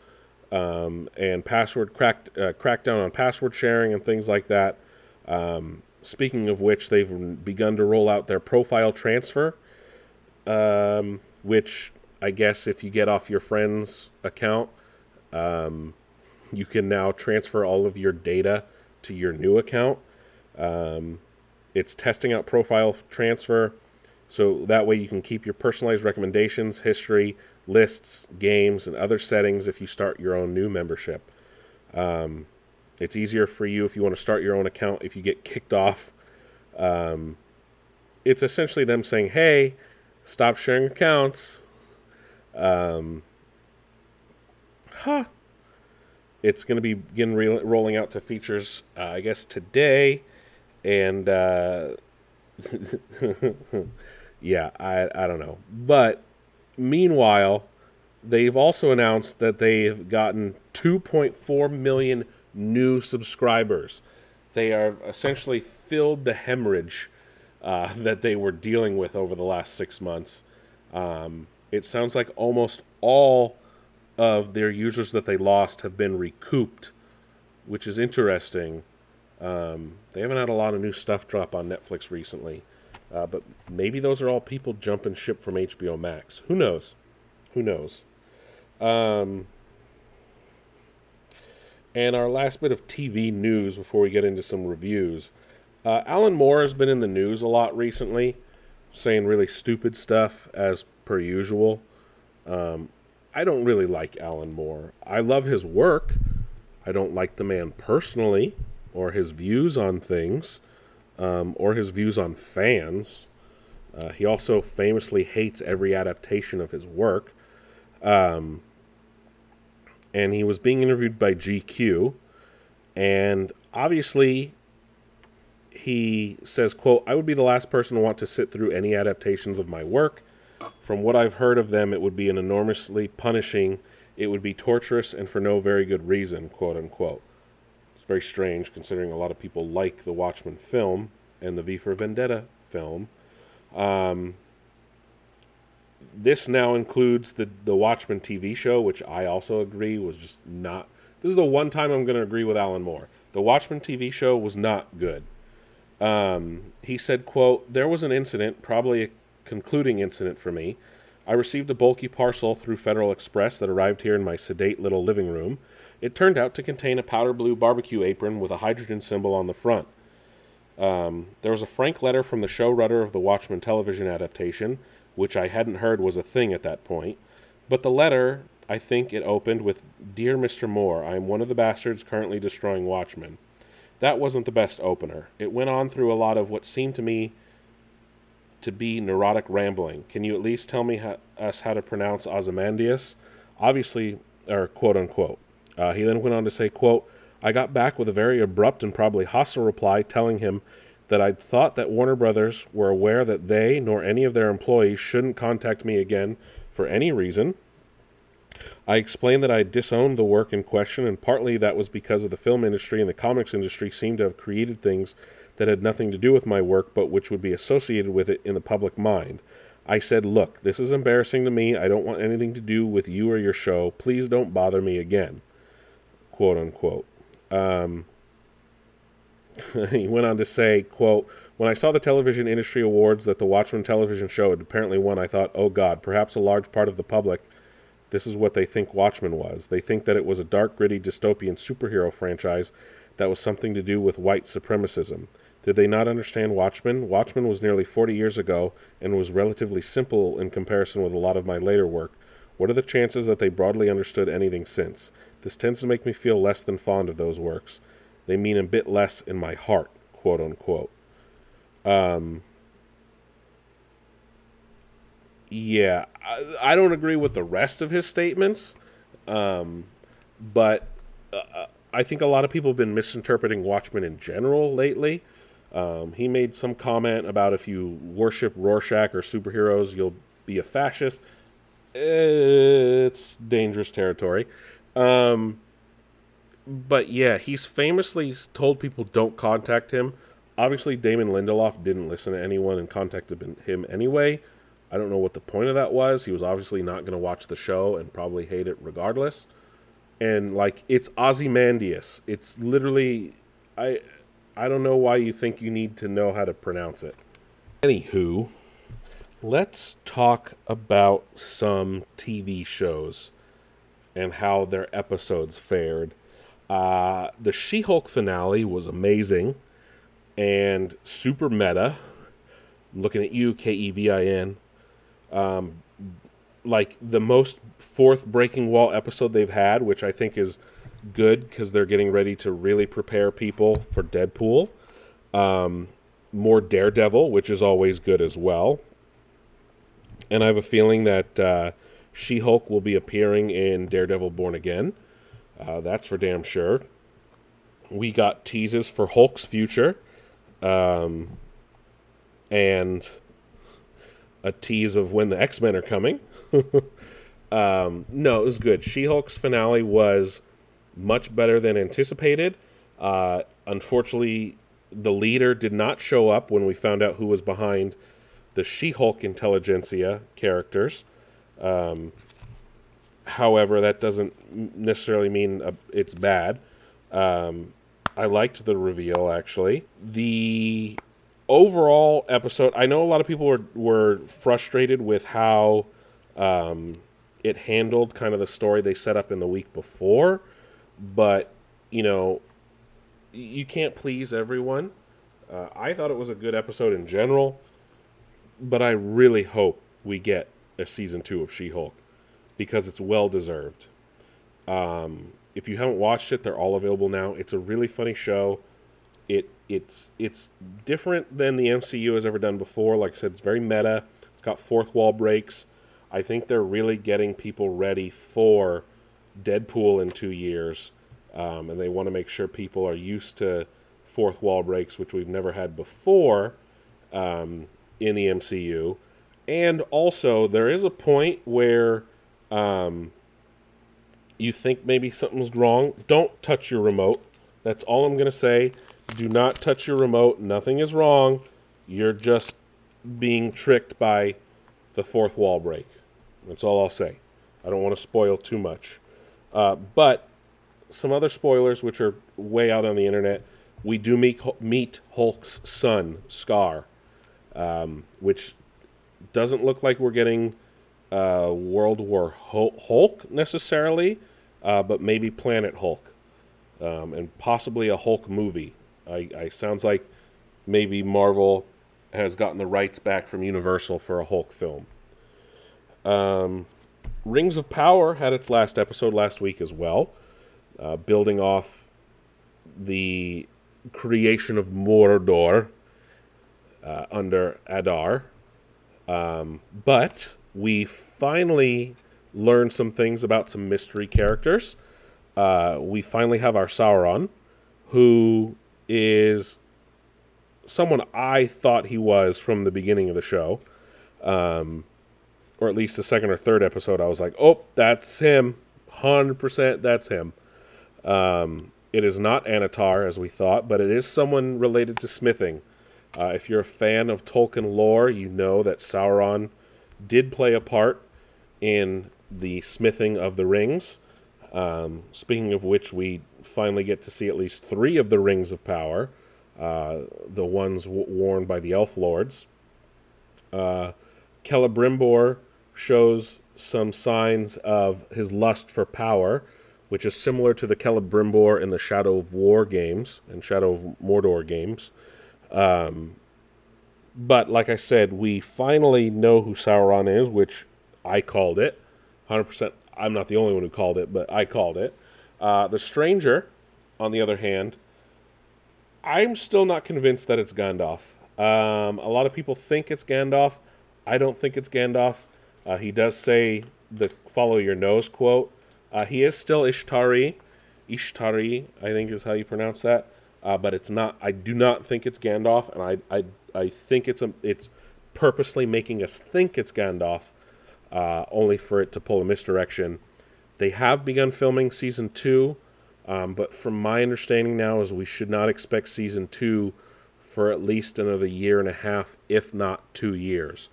Speaker 4: um, and password cracked uh, crackdown on password sharing and things like that. Um, speaking of which, they've begun to roll out their profile transfer, um, which I guess if you get off your friend's account, um, you can now transfer all of your data to your new account. Um, it's testing out profile transfer. So that way you can keep your personalized recommendations, history, lists, games, and other settings if you start your own new membership. Um, it's easier for you if you want to start your own account if you get kicked off. Um, it's essentially them saying, hey, stop sharing accounts. Um, huh. It's going to be begin re- rolling out to features, uh, I guess, today. And uh, *laughs* yeah, I I don't know. But meanwhile, they've also announced that they've gotten 2.4 million new subscribers. They are essentially filled the hemorrhage uh, *laughs* that they were dealing with over the last six months. Um, it sounds like almost all of their users that they lost have been recouped, which is interesting. Um, they haven't had a lot of new stuff drop on Netflix recently, uh, but maybe those are all people jumping ship from HBO Max. Who knows? Who knows? Um, and our last bit of TV news before we get into some reviews. Uh, Alan Moore has been in the news a lot recently, saying really stupid stuff as per usual. Um, I don't really like Alan Moore. I love his work. I don't like the man personally or his views on things um, or his views on fans. Uh, he also famously hates every adaptation of his work. Um, and he was being interviewed by GQ, and obviously he says, quote, I would be the last person to want to sit through any adaptations of my work. From what I've heard of them, it would be an enormously punishing, it would be torturous and for no very good reason, quote unquote. It's very strange considering a lot of people like the Watchmen film and the V for Vendetta film. Um, this now includes the the Watchmen TV show, which I also agree was just not. This is the one time I'm going to agree with Alan Moore. The Watchmen TV show was not good. Um, he said, "quote There was an incident, probably a concluding incident for me. I received a bulky parcel through Federal Express that arrived here in my sedate little living room. It turned out to contain a powder blue barbecue apron with a hydrogen symbol on the front. Um, there was a frank letter from the showrunner of the Watchmen television adaptation, which I hadn't heard was a thing at that point. But the letter, I think it opened with Dear Mr. Moore, I am one of the bastards currently destroying Watchmen. That wasn't the best opener. It went on through a lot of what seemed to me to be neurotic rambling. Can you at least tell me how, us how to pronounce Ozymandias? Obviously, or quote unquote. Uh, he then went on to say, quote, I got back with a very abrupt and probably hostile reply telling him that I'd thought that Warner Brothers were aware that they nor any of their employees shouldn't contact me again for any reason. I explained that I disowned the work in question, and partly that was because of the film industry and the comics industry seemed to have created things that had nothing to do with my work, but which would be associated with it in the public mind. I said, Look, this is embarrassing to me. I don't want anything to do with you or your show. Please don't bother me again. Quote unquote. Um, *laughs* he went on to say, quote, When I saw the television industry awards that the Watchmen television show had apparently won, I thought, oh God, perhaps a large part of the public, this is what they think Watchmen was. They think that it was a dark, gritty, dystopian superhero franchise that was something to do with white supremacism. Did they not understand Watchmen? Watchmen was nearly 40 years ago and was relatively simple in comparison with a lot of my later work. What are the chances that they broadly understood anything since? This tends to make me feel less than fond of those works. They mean a bit less in my heart, quote unquote. Um, yeah, I, I don't agree with the rest of his statements, um, but uh, I think a lot of people have been misinterpreting Watchmen in general lately. Um, he made some comment about if you worship Rorschach or superheroes, you'll be a fascist. It's dangerous territory. Um, but yeah, he's famously told people don't contact him. Obviously, Damon Lindelof didn't listen to anyone and contacted him anyway. I don't know what the point of that was. He was obviously not going to watch the show and probably hate it regardless. And like, it's Ozymandias. It's literally, I, I don't know why you think you need to know how to pronounce it. Anywho, let's talk about some TV shows and how their episodes fared. Uh, the She Hulk finale was amazing and super meta. I'm looking at you, K E V I N. Um, like the most fourth breaking wall episode they've had, which I think is good because they're getting ready to really prepare people for Deadpool. Um, more Daredevil, which is always good as well. And I have a feeling that uh, She Hulk will be appearing in Daredevil Born Again. Uh, that's for damn sure. We got teases for Hulk's future. Um, and a tease of when the X Men are coming. *laughs* um, no, it was good. She Hulk's finale was much better than anticipated. Uh, unfortunately, the leader did not show up when we found out who was behind the She Hulk intelligentsia characters. Um, however, that doesn't necessarily mean uh, it's bad. Um, I liked the reveal actually. The overall episode, I know a lot of people were were frustrated with how um, it handled kind of the story they set up in the week before, but you know, you can't please everyone. Uh, I thought it was a good episode in general, but I really hope we get a season two of She Hulk because it's well deserved. Um, if you haven't watched it, they're all available now. It's a really funny show. It it's it's different than the MCU has ever done before. Like I said, it's very meta. It's got fourth wall breaks. I think they're really getting people ready for Deadpool in two years, um, and they want to make sure people are used to fourth wall breaks, which we've never had before um, in the MCU. And also, there is a point where um, you think maybe something's wrong, don't touch your remote. That's all I'm going to say. Do not touch your remote. Nothing is wrong. You're just being tricked by the fourth wall break. That's all I'll say. I don't want to spoil too much. Uh, but some other spoilers, which are way out on the internet, we do meet, meet Hulk's son, Skaar, um, which doesn't look like we're getting uh, World War Hulk necessarily, uh, but maybe Planet Hulk, um, and possibly a Hulk movie. I, I sounds like maybe Marvel has gotten the rights back from Universal for a Hulk film. Um, Rings of Power had its last episode last week as well, uh, building off the creation of Mordor uh, under Adar. Um, but we finally learned some things about some mystery characters. Uh, we finally have our Sauron, who is someone I thought he was from the beginning of the show. Um, or at least the second or third episode, I was like, oh, that's him. 100% that's him. Um, it is not Anatar as we thought, but it is someone related to smithing. Uh, if you're a fan of Tolkien lore, you know that Sauron did play a part in the smithing of the rings. Um, speaking of which, we finally get to see at least three of the rings of power, uh, the ones w- worn by the elf lords. Uh, Celebrimbor shows some signs of his lust for power, which is similar to the Celebrimbor in the Shadow of War games and Shadow of Mordor games. Um, but like I said, we finally know who Sauron is, which I called it. 100%. I'm not the only one who called it, but I called it. Uh, the Stranger, on the other hand, I'm still not convinced that it's Gandalf. Um, a lot of people think it's Gandalf. I don't think it's Gandalf. Uh, he does say the "follow your nose" quote. Uh, he is still Ishtari. Ishtari, I think is how you pronounce that. Uh, but it's not. I do not think it's Gandalf, and I I, I think it's a it's purposely making us think it's Gandalf, uh, only for it to pull a misdirection. They have begun filming season two, um, but from my understanding now is we should not expect season two for at least another year and a half, if not two years.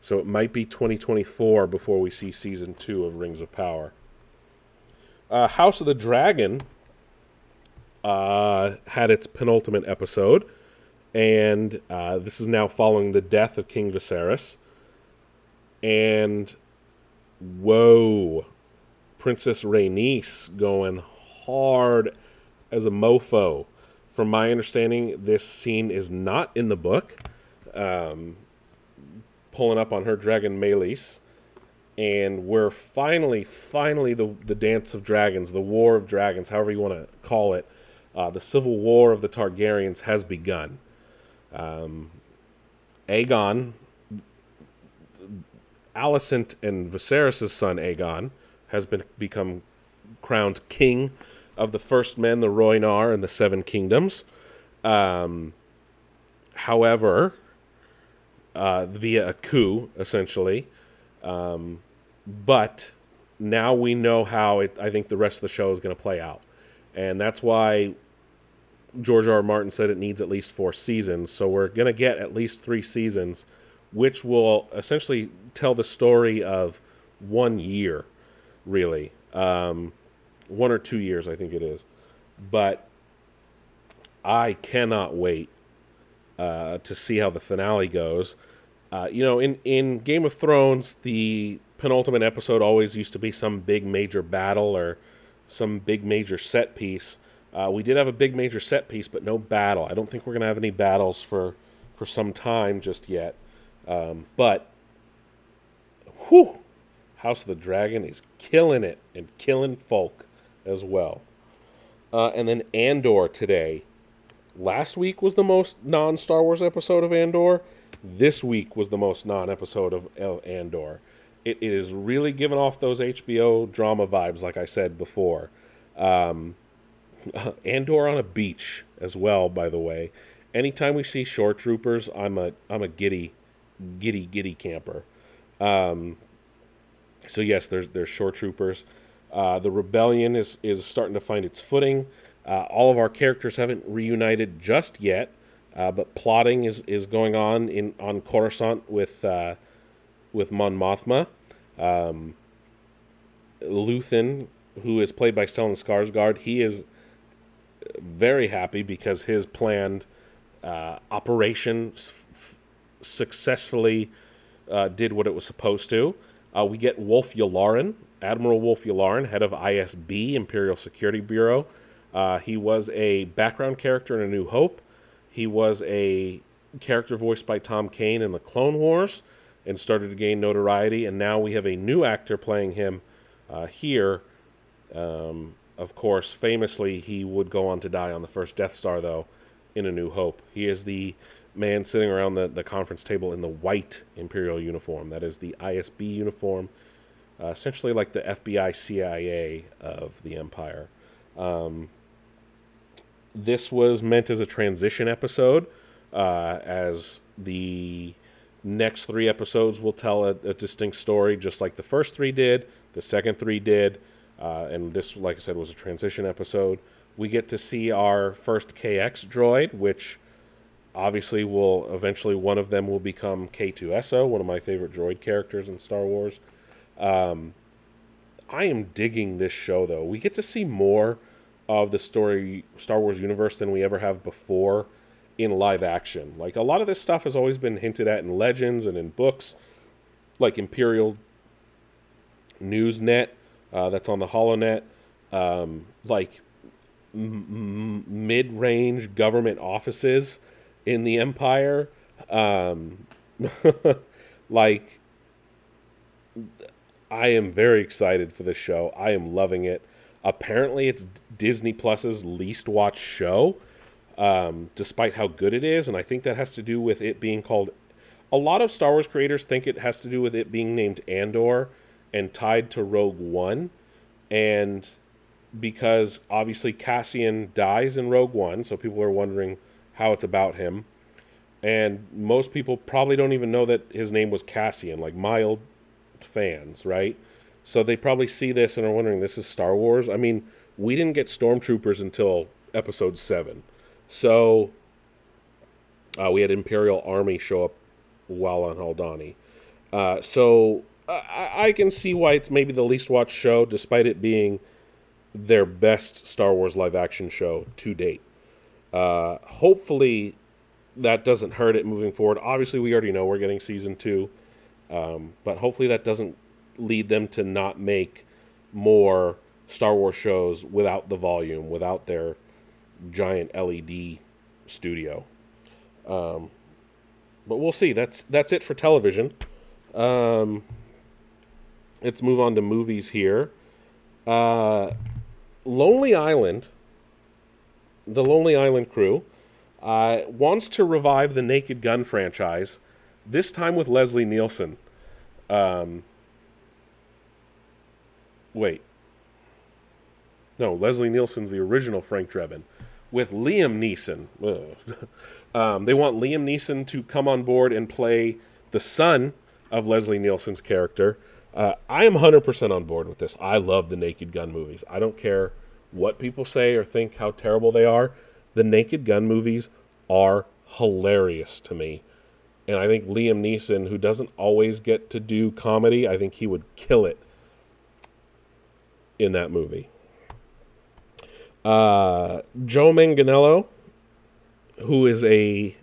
Speaker 4: So it might be 2024 before we see season two of Rings of Power. Uh, House of the Dragon uh, had its penultimate episode, and uh, this is now following the death of King Viserys. And whoa, Princess Rhaenys going hard as a mofo. From my understanding, this scene is not in the book. Um, pulling up on her dragon Meleys, and we're finally, finally the the dance of dragons, the war of dragons, however you want to call it, uh, the civil war of the Targaryens has begun. Um, Aegon, Alicent and Viserys' son Aegon, has been become crowned king of the first men, the Rhoynar, and the Seven Kingdoms. Um, however, uh, via a coup, essentially. Um, but now we know how it, I think the rest of the show is going to play out. And that's why George R. R. Martin said it needs at least four seasons. So we're going to get at least three seasons, which will essentially tell the story of one year, really. Um, one or two years, I think it is. But I cannot wait uh, to see how the finale goes. Uh, you know, in, in Game of Thrones, the penultimate episode always used to be some big major battle or some big major set piece. Uh, we did have a big major set piece, but no battle. I don't think we're going to have any battles for, for some time just yet. Um, but, whew, House of the Dragon is killing it and killing folk as well. Uh, and then Andor today. Last week was the most non Star Wars episode of Andor. This week was the most non episode of Andor. It, it is really giving off those HBO drama vibes, like I said before. Um, *laughs* Andor on a beach as well, by the way. Anytime we see shore troopers, I'm a I'm a giddy, giddy, giddy camper. Um, so yes, there's there's shore troopers. Uh, the rebellion is is starting to find its footing. Uh, all of our characters haven't reunited just yet, uh, but plotting is, is going on in on Coruscant with uh, with Mon Mothma. Um, Luthen, who is played by Stellan Skarsgård, he is very happy because his planned uh, operation f- successfully uh, did what it was supposed to. Uh, we get Wolf Yularen, Admiral Wolf Yularen, head of ISB, Imperial Security Bureau. Uh, he was a background character in A New Hope. He was a character voiced by Tom Kane in the Clone Wars and started to gain notoriety. And now we have a new actor playing him uh, here. Um, of course, famously, he would go on to die on the first Death Star, though, in A New Hope. He is the man sitting around the, the conference table in the white Imperial uniform. That is the ISB uniform, uh, essentially like the FBI CIA of the Empire. Um, this was meant as a transition episode, uh, as the next three episodes will tell a, a, distinct story, just like the first three did, the second three did, uh, and this, like I said, was a transition episode. We get to see our first KX droid, which obviously will eventually one of them will become K2SO, one of my favorite droid characters in Star Wars. Um, I am digging this show though. We get to see more of the story Star Wars universe than we ever have before in live action. Like a lot of this stuff has always been hinted at in legends and in books, like Imperial Newsnet, uh, that's on the HoloNet, um, like m- mid-range government offices in the Empire, um, *laughs* like. I am very excited for this show. I am loving it. Apparently, it's Disney Plus's least watched show, um, despite how good it is. And I think that has to do with it being called. A lot of Star Wars creators think it has to do with it being named Andor and tied to Rogue One. And because obviously Cassian dies in Rogue One, so people are wondering how it's about him. And most people probably don't even know that his name was Cassian, like mild fans, right? So they probably see this and are wondering, this is Star Wars? I mean, we didn't get stormtroopers until episode 7. So uh, we had Imperial Army show up while on Aldhani. Uh, so I, I can see why it's maybe the least watched show, despite it being their best Star Wars live action show to date. Uh, hopefully, that doesn't hurt it moving forward. Obviously, we already know we're getting season two, um, but hopefully, that doesn't lead them to not make more Star Wars shows without the volume, without their giant LED studio. Um, but we'll see. That's that's it for television. Um, let's move on to movies here. Uh, Lonely Island, the Lonely Island crew, uh, wants to revive the Naked Gun franchise, this time with Leslie Nielsen. Um, wait. No, Leslie Nielsen's the original Frank Drebin. with Liam Neeson. *laughs* Um, they want Liam Neeson to come on board and play the son of Leslie Nielsen's character. Uh, I am 100% on board with this. I love the Naked Gun movies. I don't care what people say or think how terrible they are. The Naked Gun movies are hilarious to me. And I think Liam Neeson, who doesn't always get to do comedy, I think he would kill it in that movie. Uh, Joe Manganiello, who is a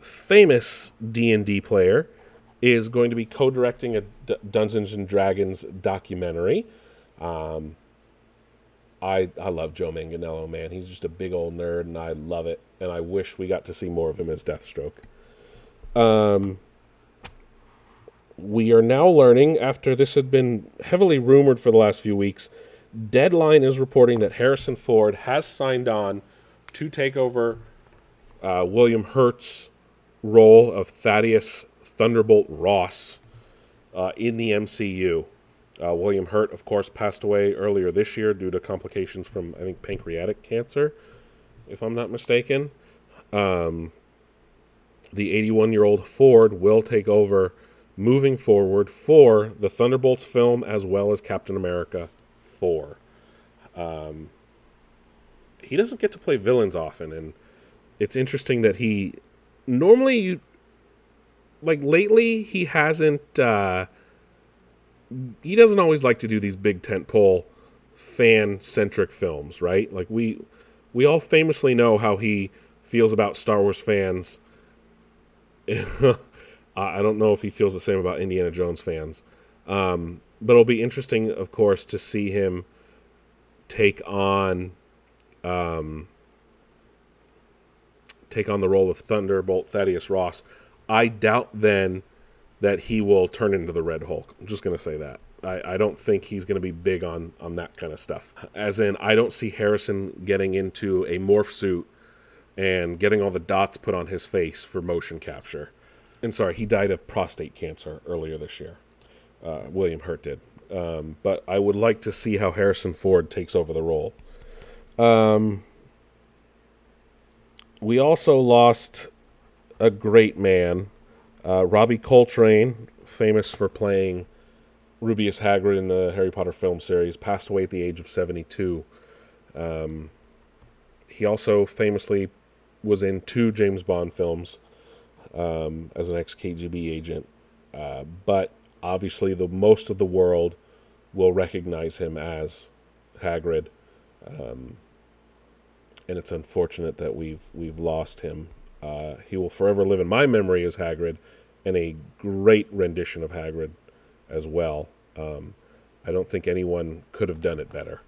Speaker 4: famous D&D player, is going to be co-directing a D- Dungeons and Dragons documentary. Um, I I love Joe Manganiello, man. He's just a big old nerd, and I love it. And I wish we got to see more of him as Deathstroke. Um, we are now learning, after this had been heavily rumored for the last few weeks, Deadline is reporting that Harrison Ford has signed on to take over uh, William Hurt's role of Thaddeus Thunderbolt Ross uh, in the MCU. Uh, William Hurt, of course, passed away earlier this year due to complications from, I think, pancreatic cancer, if I'm not mistaken. Um, the 81 year old Ford will take over moving forward for the Thunderbolts film as well as Captain America 4. Um, he doesn't get to play villains often, and it's interesting that he normally you like lately he hasn't uh he doesn't always like to do these big tentpole fan centric films right? Like we we all famously know how he feels about star wars fans. *laughs* I don't know if he feels the same about indiana jones fans. Um, but it'll be interesting of course to see him take on um, take on the role of Thunderbolt Thaddeus Ross. I doubt then that he will turn into the Red Hulk. I'm just going to say that. I, I don't think he's going to be big on, on that kind of stuff. As in, I don't see Harrison getting into a morph suit and getting all the dots put on his face for motion capture. And sorry, he died of prostate cancer earlier this year. Uh, William Hurt did. Um, but I would like to see how Harrison Ford takes over the role. Um, we also lost a great man, uh, Robbie Coltrane, famous for playing Rubeus Hagrid in the Harry Potter film series, passed away at the age of 72. Um, he also famously was in two James Bond films um, as an ex KGB agent, uh, but obviously the most of the world will recognize him as Hagrid. Um, and it's unfortunate that we've we've lost him. Uh, he will forever live in my memory as Hagrid, and a great rendition of Hagrid as well. Um, I don't think anyone could have done it better.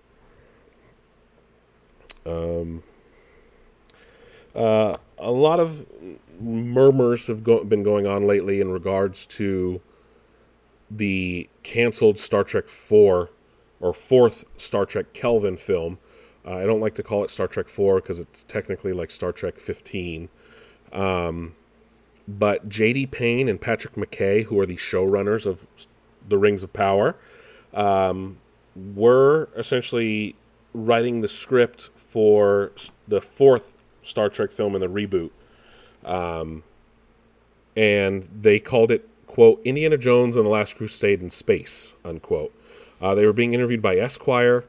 Speaker 4: Um, uh, a lot of murmurs have go- been going on lately in regards to the canceled Star Trek 4 or fourth Star Trek Kelvin film. Uh, I don't like to call it Star Trek 4 because it's technically like Star Trek 15. Um, but J.D. Payne and Patrick McKay, who are the showrunners of The Rings of Power, um, were essentially writing the script for the fourth Star Trek film in the reboot. Um, and they called it, quote, Indiana Jones and the Last Crusade in Space, unquote. Uh, they were being interviewed by Esquire,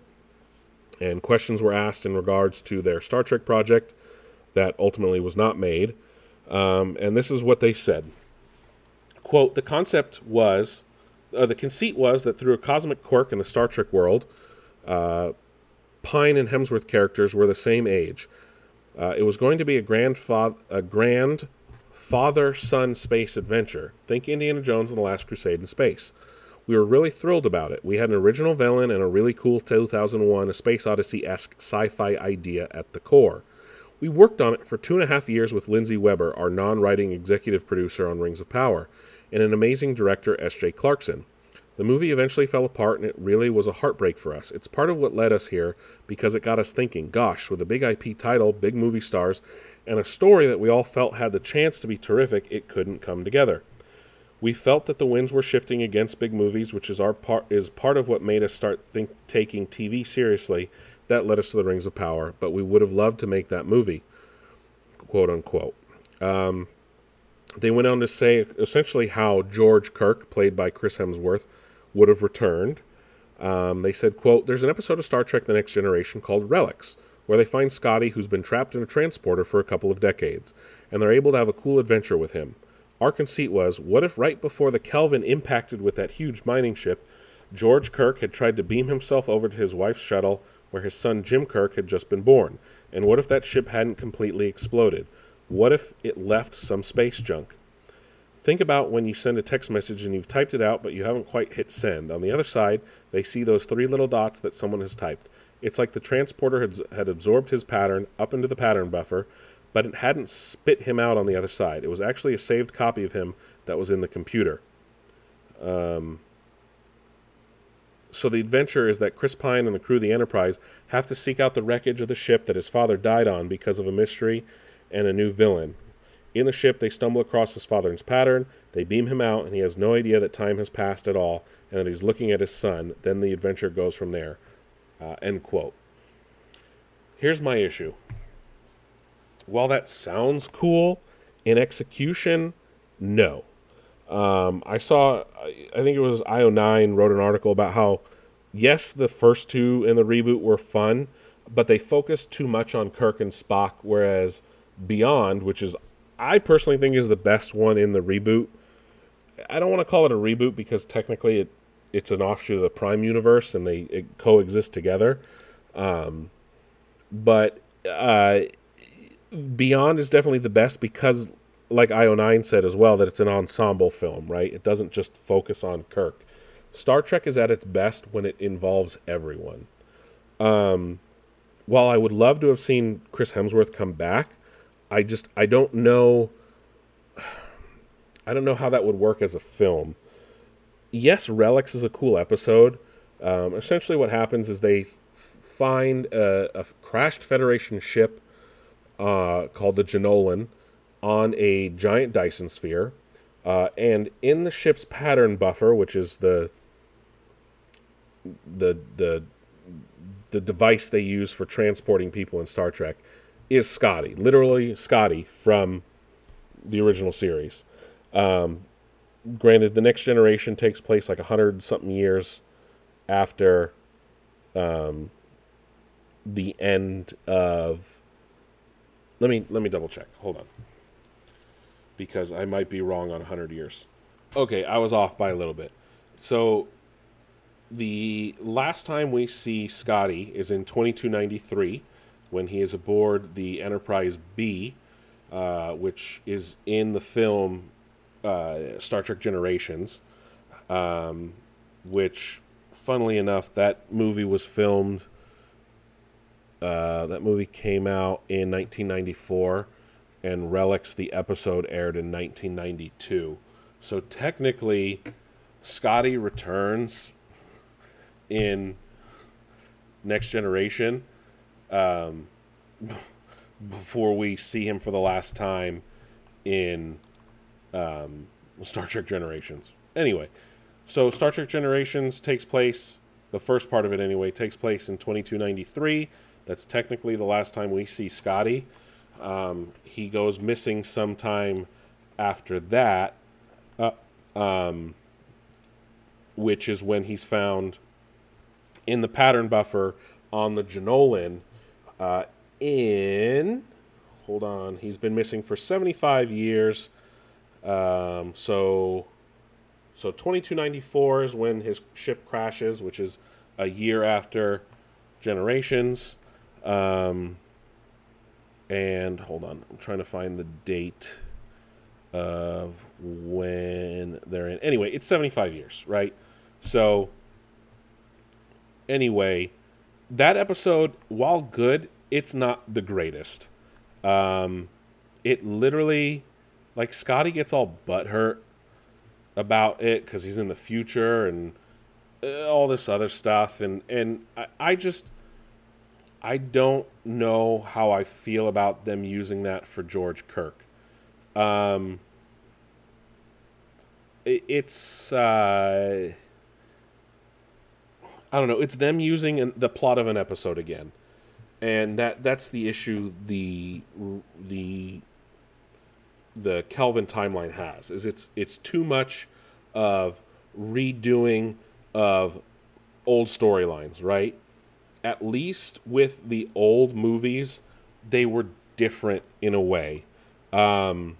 Speaker 4: and questions were asked in regards to their Star Trek project that ultimately was not made. Um, and this is what they said. Quote the concept was uh, the conceit was that through a cosmic quirk in the star trek world uh, pine and hemsworth characters were the same age. Uh, it was going to be a grandfather a grand father son space adventure. Think indiana jones and the last crusade in space. We were really thrilled about it. We had an original villain and a really cool 2001 a space odyssey-esque sci-fi idea at the core we worked on it for two and a half years with Lindsey Weber, our non writing executive producer on Rings of Power, and an amazing director, S.J. Clarkson. The movie eventually fell apart, and it really was a heartbreak for us. It's part of what led us here because it got us thinking gosh, with a big IP title, big movie stars, and a story that we all felt had the chance to be terrific, it couldn't come together. We felt that the winds were shifting against big movies, which is our part is part of what made us start think, taking TV seriously that led us to the Rings of Power, but we would have loved to make that movie, quote unquote. Um, they went on to say essentially how George Kirk, played by Chris Hemsworth, would have returned. Um, they said, quote, There's an episode of Star Trek The Next Generation called Relics, where they find Scotty, who's been trapped in a transporter for a couple of decades, and they're able to have a cool adventure with him. Our conceit was, what if right before the Kelvin impacted with that huge mining ship, George Kirk had tried to beam himself over to his wife's shuttle where his son Jim Kirk had just been born? And what if that ship hadn't completely exploded? What if it left some space junk? Think about when you send a text message and you've typed it out, but you haven't quite hit send. On the other side, they see those three little dots that someone has typed. It's like the transporter had, had absorbed his pattern up into the pattern buffer, but it hadn't spit him out on the other side. It was actually a saved copy of him that was in the computer. Um, so the adventure is that Chris Pine and the crew of the Enterprise have to seek out the wreckage of the ship that his father died on because of a mystery and a new villain. In the ship, they stumble across his father's pattern. They beam him out, and he has no idea that time has passed at all, and that he's looking at his son. Then the adventure goes from there. Uh, end quote. Here's my issue. While that sounds cool, in execution, no. Um, I saw, I think it was IO9 wrote an article about how, yes, the first two in the reboot were fun, but they focused too much on Kirk and Spock, whereas Beyond, which is, I personally think is the best one in the reboot. I don't want to call it a reboot because technically it, it's an offshoot of the Prime universe and they coexist together. Um, but uh, Beyond is definitely the best because like IO9 said as well, that it's an ensemble film, right? It doesn't just focus on Kirk. Star Trek is at its best when it involves everyone. Um, while I would love to have seen Chris Hemsworth come back, I just I don't know. *sighs* I don't know how that would work as a film. Yes, Relics is a cool episode. Um, essentially, what happens is they find a, a crashed Federation ship uh, called the Jenolan on a giant Dyson sphere. Uh, and in the ship's pattern buffer, which is the the the the device they use for transporting people in Star Trek, is Scotty. Literally Scotty from the original series. Um, granted, the next generation takes place like a hundred something years after um, the end of. Let me let me double check. Hold on because I might be wrong on 100 years. Okay, I was off by a little bit. So the last time we see Scotty is in 2293 when he is aboard the Enterprise B, uh, which is in the film uh, Star Trek Generations, um, which, funnily enough, that movie was filmed. Uh, that movie came out in 1994 and Relics, the episode aired in 1992. So technically, Scotty returns in Next Generation um, *laughs* before we see him for the last time in um, Star Trek Generations. Anyway, so Star Trek Generations takes place, the first part of it anyway, takes place in 2293. That's technically the last time we see Scotty. Um, he goes missing sometime after that, uh, um, which is when he's found in the pattern buffer on the Jenolan. Uh, in hold on, he's been missing for 75 years. Um, so so 2294 is when his ship crashes, which is a year after Generations. Um, and hold on, I'm trying to find the date of when they're in. Anyway, it's 75 years, right? So, anyway, that episode, while good, it's not the greatest. Um, it literally, like, Scotty gets all butthurt about it because he's in the future and uh, all this other stuff, and and I, I just I don't know how I feel about them using that for George Kirk. Um, it, it's uh, I don't know. It's them using an, the plot of an episode again, and that that's the issue. The the the Kelvin timeline has is it's it's too much of redoing of old storylines, right? At least with the old movies, they were different in a way. Um,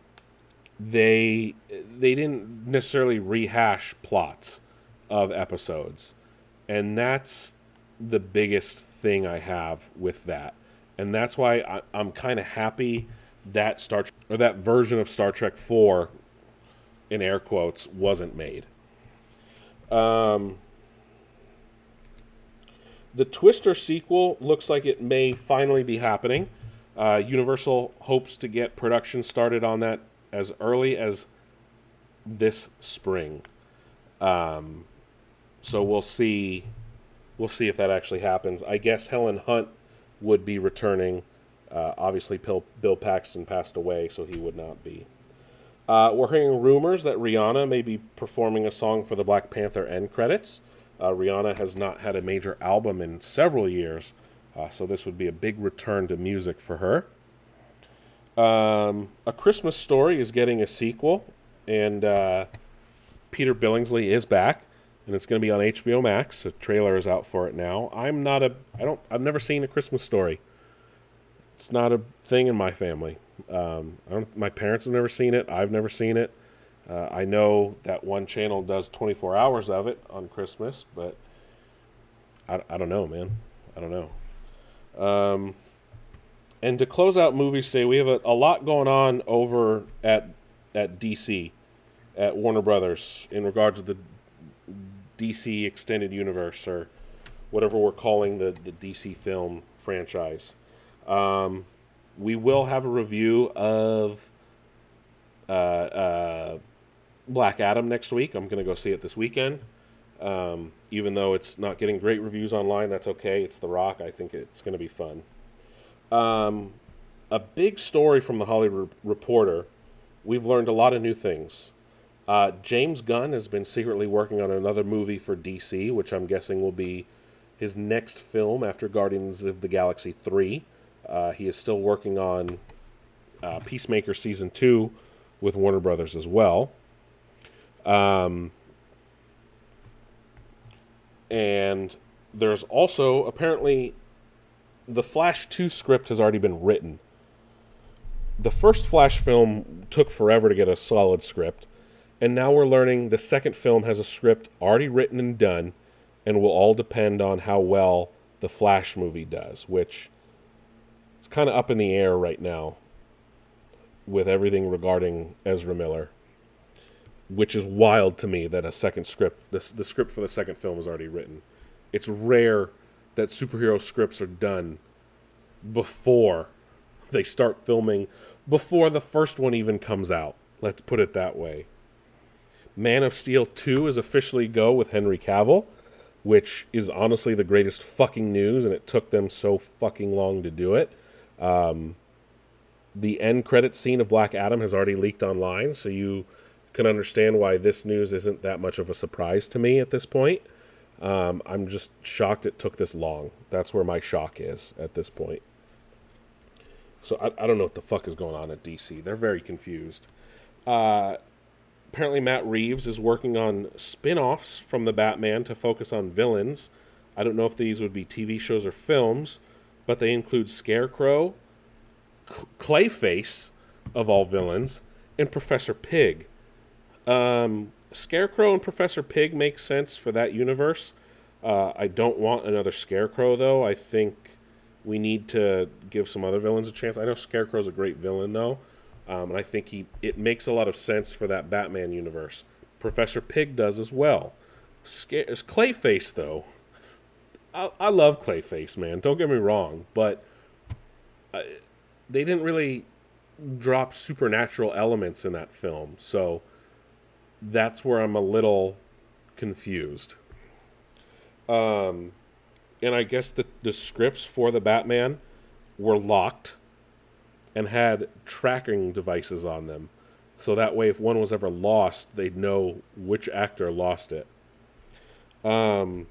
Speaker 4: they they didn't necessarily rehash plots of episodes, and that's the biggest thing I have with that, and that's why I, I'm kind of happy that Star Trek, or that version of Star Trek Four, in air quotes, wasn't made. Um, the Twister sequel looks like it may finally be happening. Uh, Universal hopes to get production started on that as early as this spring. Um, so we'll see. We'll see if that actually happens. I guess Helen Hunt would be returning. Uh, obviously, Bill, Bill Paxton passed away, so he would not be. Uh, we're hearing rumors that Rihanna may be performing a song for the Black Panther end credits. Uh, Rihanna has not had a major album in several years, uh, so this would be a big return to music for her. Um, a Christmas Story is getting a sequel, and uh, Peter Billingsley is back, and it's going to be on HBO Max. The trailer is out for it now. I'm not a, I don't, I've never seen a Christmas Story. It's not a thing in my family. Um, I don't, my parents have never seen it. I've never seen it. Uh, I know that one channel does 24 hours of it on Christmas, but I, I don't know, man. I don't know. Um, and to close out movies today, we have a, a lot going on over at at DC, at Warner Brothers, in regard to the DC extended universe or whatever we're calling the, the DC film franchise. Um, we will have a review of uh, uh, Black Adam next week. I'm going to go see it this weekend. Um, even though it's not getting great reviews online, that's okay. It's The Rock. I think it's going to be fun. Um, a big story from the Hollywood Reporter. We've learned a lot of new things. Uh, James Gunn has been secretly working on another movie for DC, which I'm guessing will be his next film after Guardians of the Galaxy 3. Uh, he is still working on uh, Peacemaker Season 2 with Warner Brothers as well. Um, and there's also apparently the Flash 2 script has already been written. The first Flash film took forever to get a solid script, and now we're learning the second film has a script already written and done, and will all depend on how well the Flash movie does, which is kind of up in the air right now with everything regarding Ezra Miller, which is wild to me that a second script, the, the script for the second film is already written. It's rare that superhero scripts are done before they start filming, before the first one even comes out. Let's put it that way. Man of Steel 2 is officially go with Henry Cavill, which is honestly the greatest fucking news, and it took them so fucking long to do it. Um, the end credit scene of Black Adam has already leaked online, so you can understand why this news isn't that much of a surprise to me at this point. Um, I'm just shocked it took this long. That's where my shock is at this point. So I, I don't know what the fuck is going on at DC. They're very confused. Uh, apparently, Matt Reeves is working on spin offs from the Batman to focus on villains. I don't know if these would be TV shows or films, but they include Scarecrow, Clayface, of all villains, and Professor Pig. Um, Scarecrow and Professor Pig make sense for that universe. Uh, I don't want another Scarecrow though. I think we need to give some other villains a chance. I know Scarecrow's a great villain though, um, and I think he it makes a lot of sense for that Batman universe. Professor Pig does as well. Sca- Clayface though, I, I love Clayface, man. Don't get me wrong, but uh, they didn't really drop supernatural elements in that film, so that's where I'm a little confused. Um, and I guess the, the scripts for the Batman were locked and had tracking devices on them. So that way, if one was ever lost, they'd know which actor lost it. Um,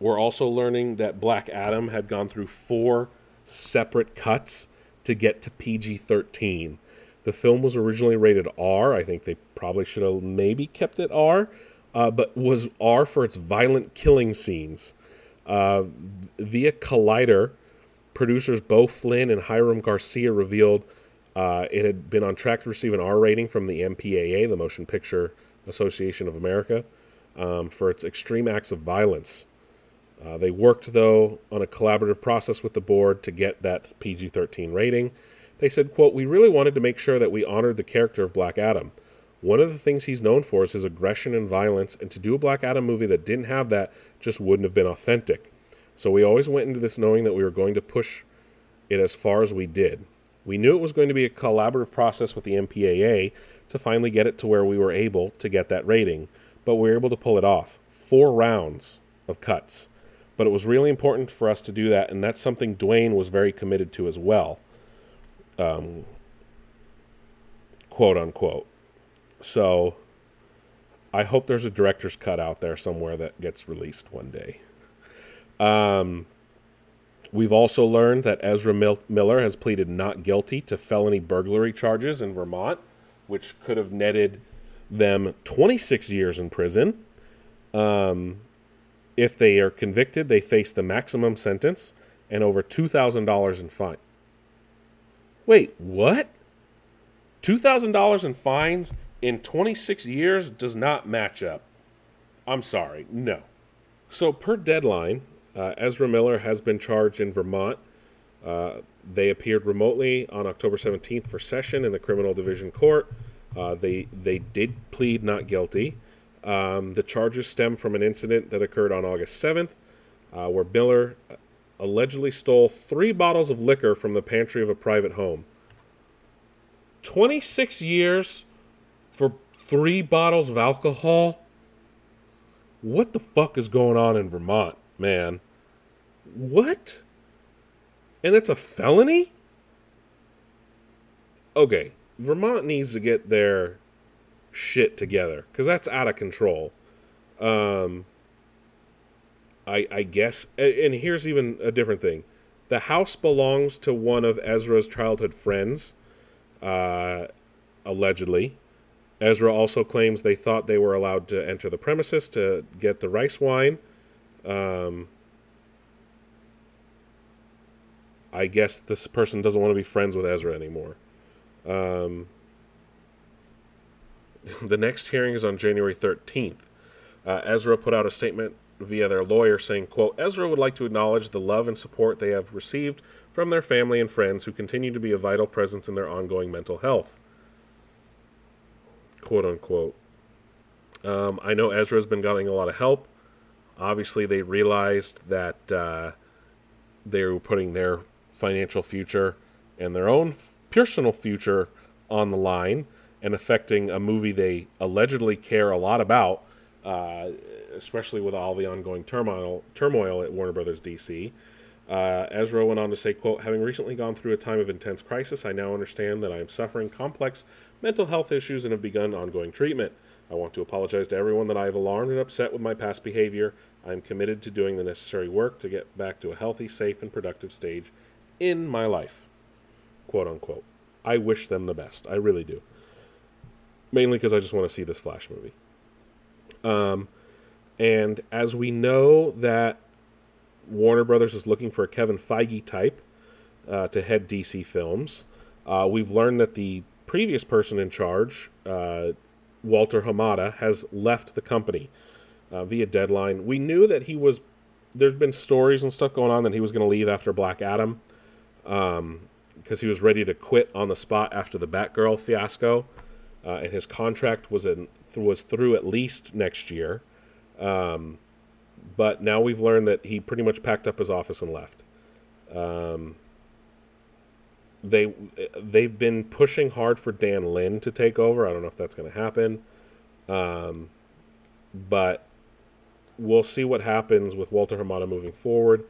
Speaker 4: we're also learning that Black Adam had gone through four separate cuts to get to PG 13. The film was originally rated R. I think they probably should have maybe kept it R, uh, but was R for its violent killing scenes. Uh, via Collider, producers Beau Flynn and Hiram Garcia revealed uh, it had been on track to receive an R rating from the MPAA, the Motion Picture Association of America, um, for its extreme acts of violence. Uh, they worked, though, on a collaborative process with the board to get that PG 13 rating. They said, quote, We really wanted to make sure that we honored the character of Black Adam. One of the things he's known for is his aggression and violence, and to do a Black Adam movie that didn't have that just wouldn't have been authentic. So we always went into this knowing that we were going to push it as far as we did. We knew it was going to be a collaborative process with the MPAA to finally get it to where we were able to get that rating, but we were able to pull it off. Four rounds of cuts. But it was really important for us to do that, and that's something Dwayne was very committed to as well. Um, quote unquote. So I hope there's a director's cut out there somewhere that gets released one day. Um, we've also learned that Ezra Mil- Miller has pleaded not guilty to felony burglary charges in Vermont, which could have netted them 26 years in prison. Um, if they are convicted, they face the maximum sentence and over $2,000 in fine. Wait, what? $2,000 in fines in 26 years does not match up. I'm sorry, no. So, per deadline, uh, Ezra Miller has been charged in Vermont. Uh, they appeared remotely on October 17th for session in the Criminal Division Court. Uh, they they did plead not guilty. Um, the charges stem from an incident that occurred on August 7th, uh, where Miller allegedly stole three bottles of liquor from the pantry of a private home. 26 years for three bottles of alcohol? What the fuck is going on in Vermont, man? What? And that's a felony? Okay, Vermont needs to get their shit together because that's out of control. Um, I I guess, and here's even a different thing: the house belongs to one of Ezra's childhood friends, uh, allegedly. Ezra also claims they thought they were allowed to enter the premises to get the rice wine. Um, I guess this person doesn't want to be friends with Ezra anymore. Um, *laughs* the next hearing is on January 13th. Uh, Ezra put out a statement via their lawyer saying, quote, Ezra would like to acknowledge the love and support they have received from their family and friends who continue to be a vital presence in their ongoing mental health. Quote unquote. Um, I know Ezra's been getting a lot of help. Obviously, they realized that uh, they were putting their financial future and their own personal future on the line and affecting a movie they allegedly care a lot about, uh, especially with all the ongoing turmoil turmoil at Warner Brothers DC. Uh, Ezra went on to say, quote, having recently gone through a time of intense crisis, I now understand that I am suffering complex mental health issues and have begun ongoing treatment. I want to apologize to everyone that I have alarmed and upset with my past behavior. I am committed to doing the necessary work to get back to a healthy, safe, and productive stage in my life. Quote unquote. I wish them the best. I really do. Mainly because I just want to see this Flash movie. Um, and as we know that Warner Brothers is looking for a Kevin Feige type uh, to head DC films, uh, we've learned that the previous person in charge, uh, Walter Hamada, has left the company uh, via deadline. We knew that he was. There's been stories and stuff going on that he was going to leave after Black Adam, because um, he was ready to quit on the spot after the Batgirl fiasco, uh, and his contract was in was through at least next year. Um, but now we've learned that he pretty much packed up his office and left. Um, they they've been pushing hard for Dan Lin to take over. I don't know if that's going to happen, um, but we'll see what happens with Walter Hamada moving forward,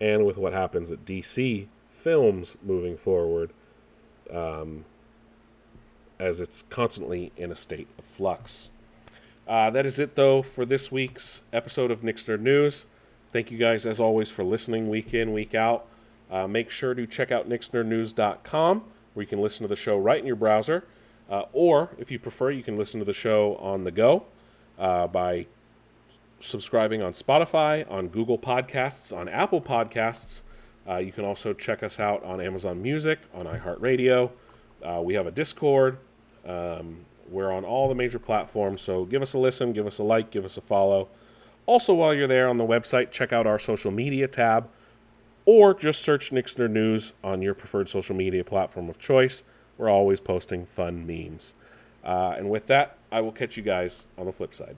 Speaker 4: and with what happens at DC Films moving forward, um, as it's constantly in a state of flux. Uh, that is it, though, for this week's episode of Nix Nerd News. Thank you guys, as always, for listening week in, week out. Uh, make sure to check out nixnerdnews.com where you can listen to the show right in your browser. Uh, or, if you prefer, you can listen to the show on the go uh, by subscribing on Spotify, on Google Podcasts, on Apple Podcasts. Uh, you can also check us out on Amazon Music, on iHeartRadio. Uh, we have a Discord. Um, we're on all the major platforms, so give us a listen, give us a like, give us a follow. Also, while you're there on the website, check out our social media tab or just search Nix Nerd News on your preferred social media platform of choice. We're always posting fun memes. Uh, and with that, I will catch you guys on the flip side.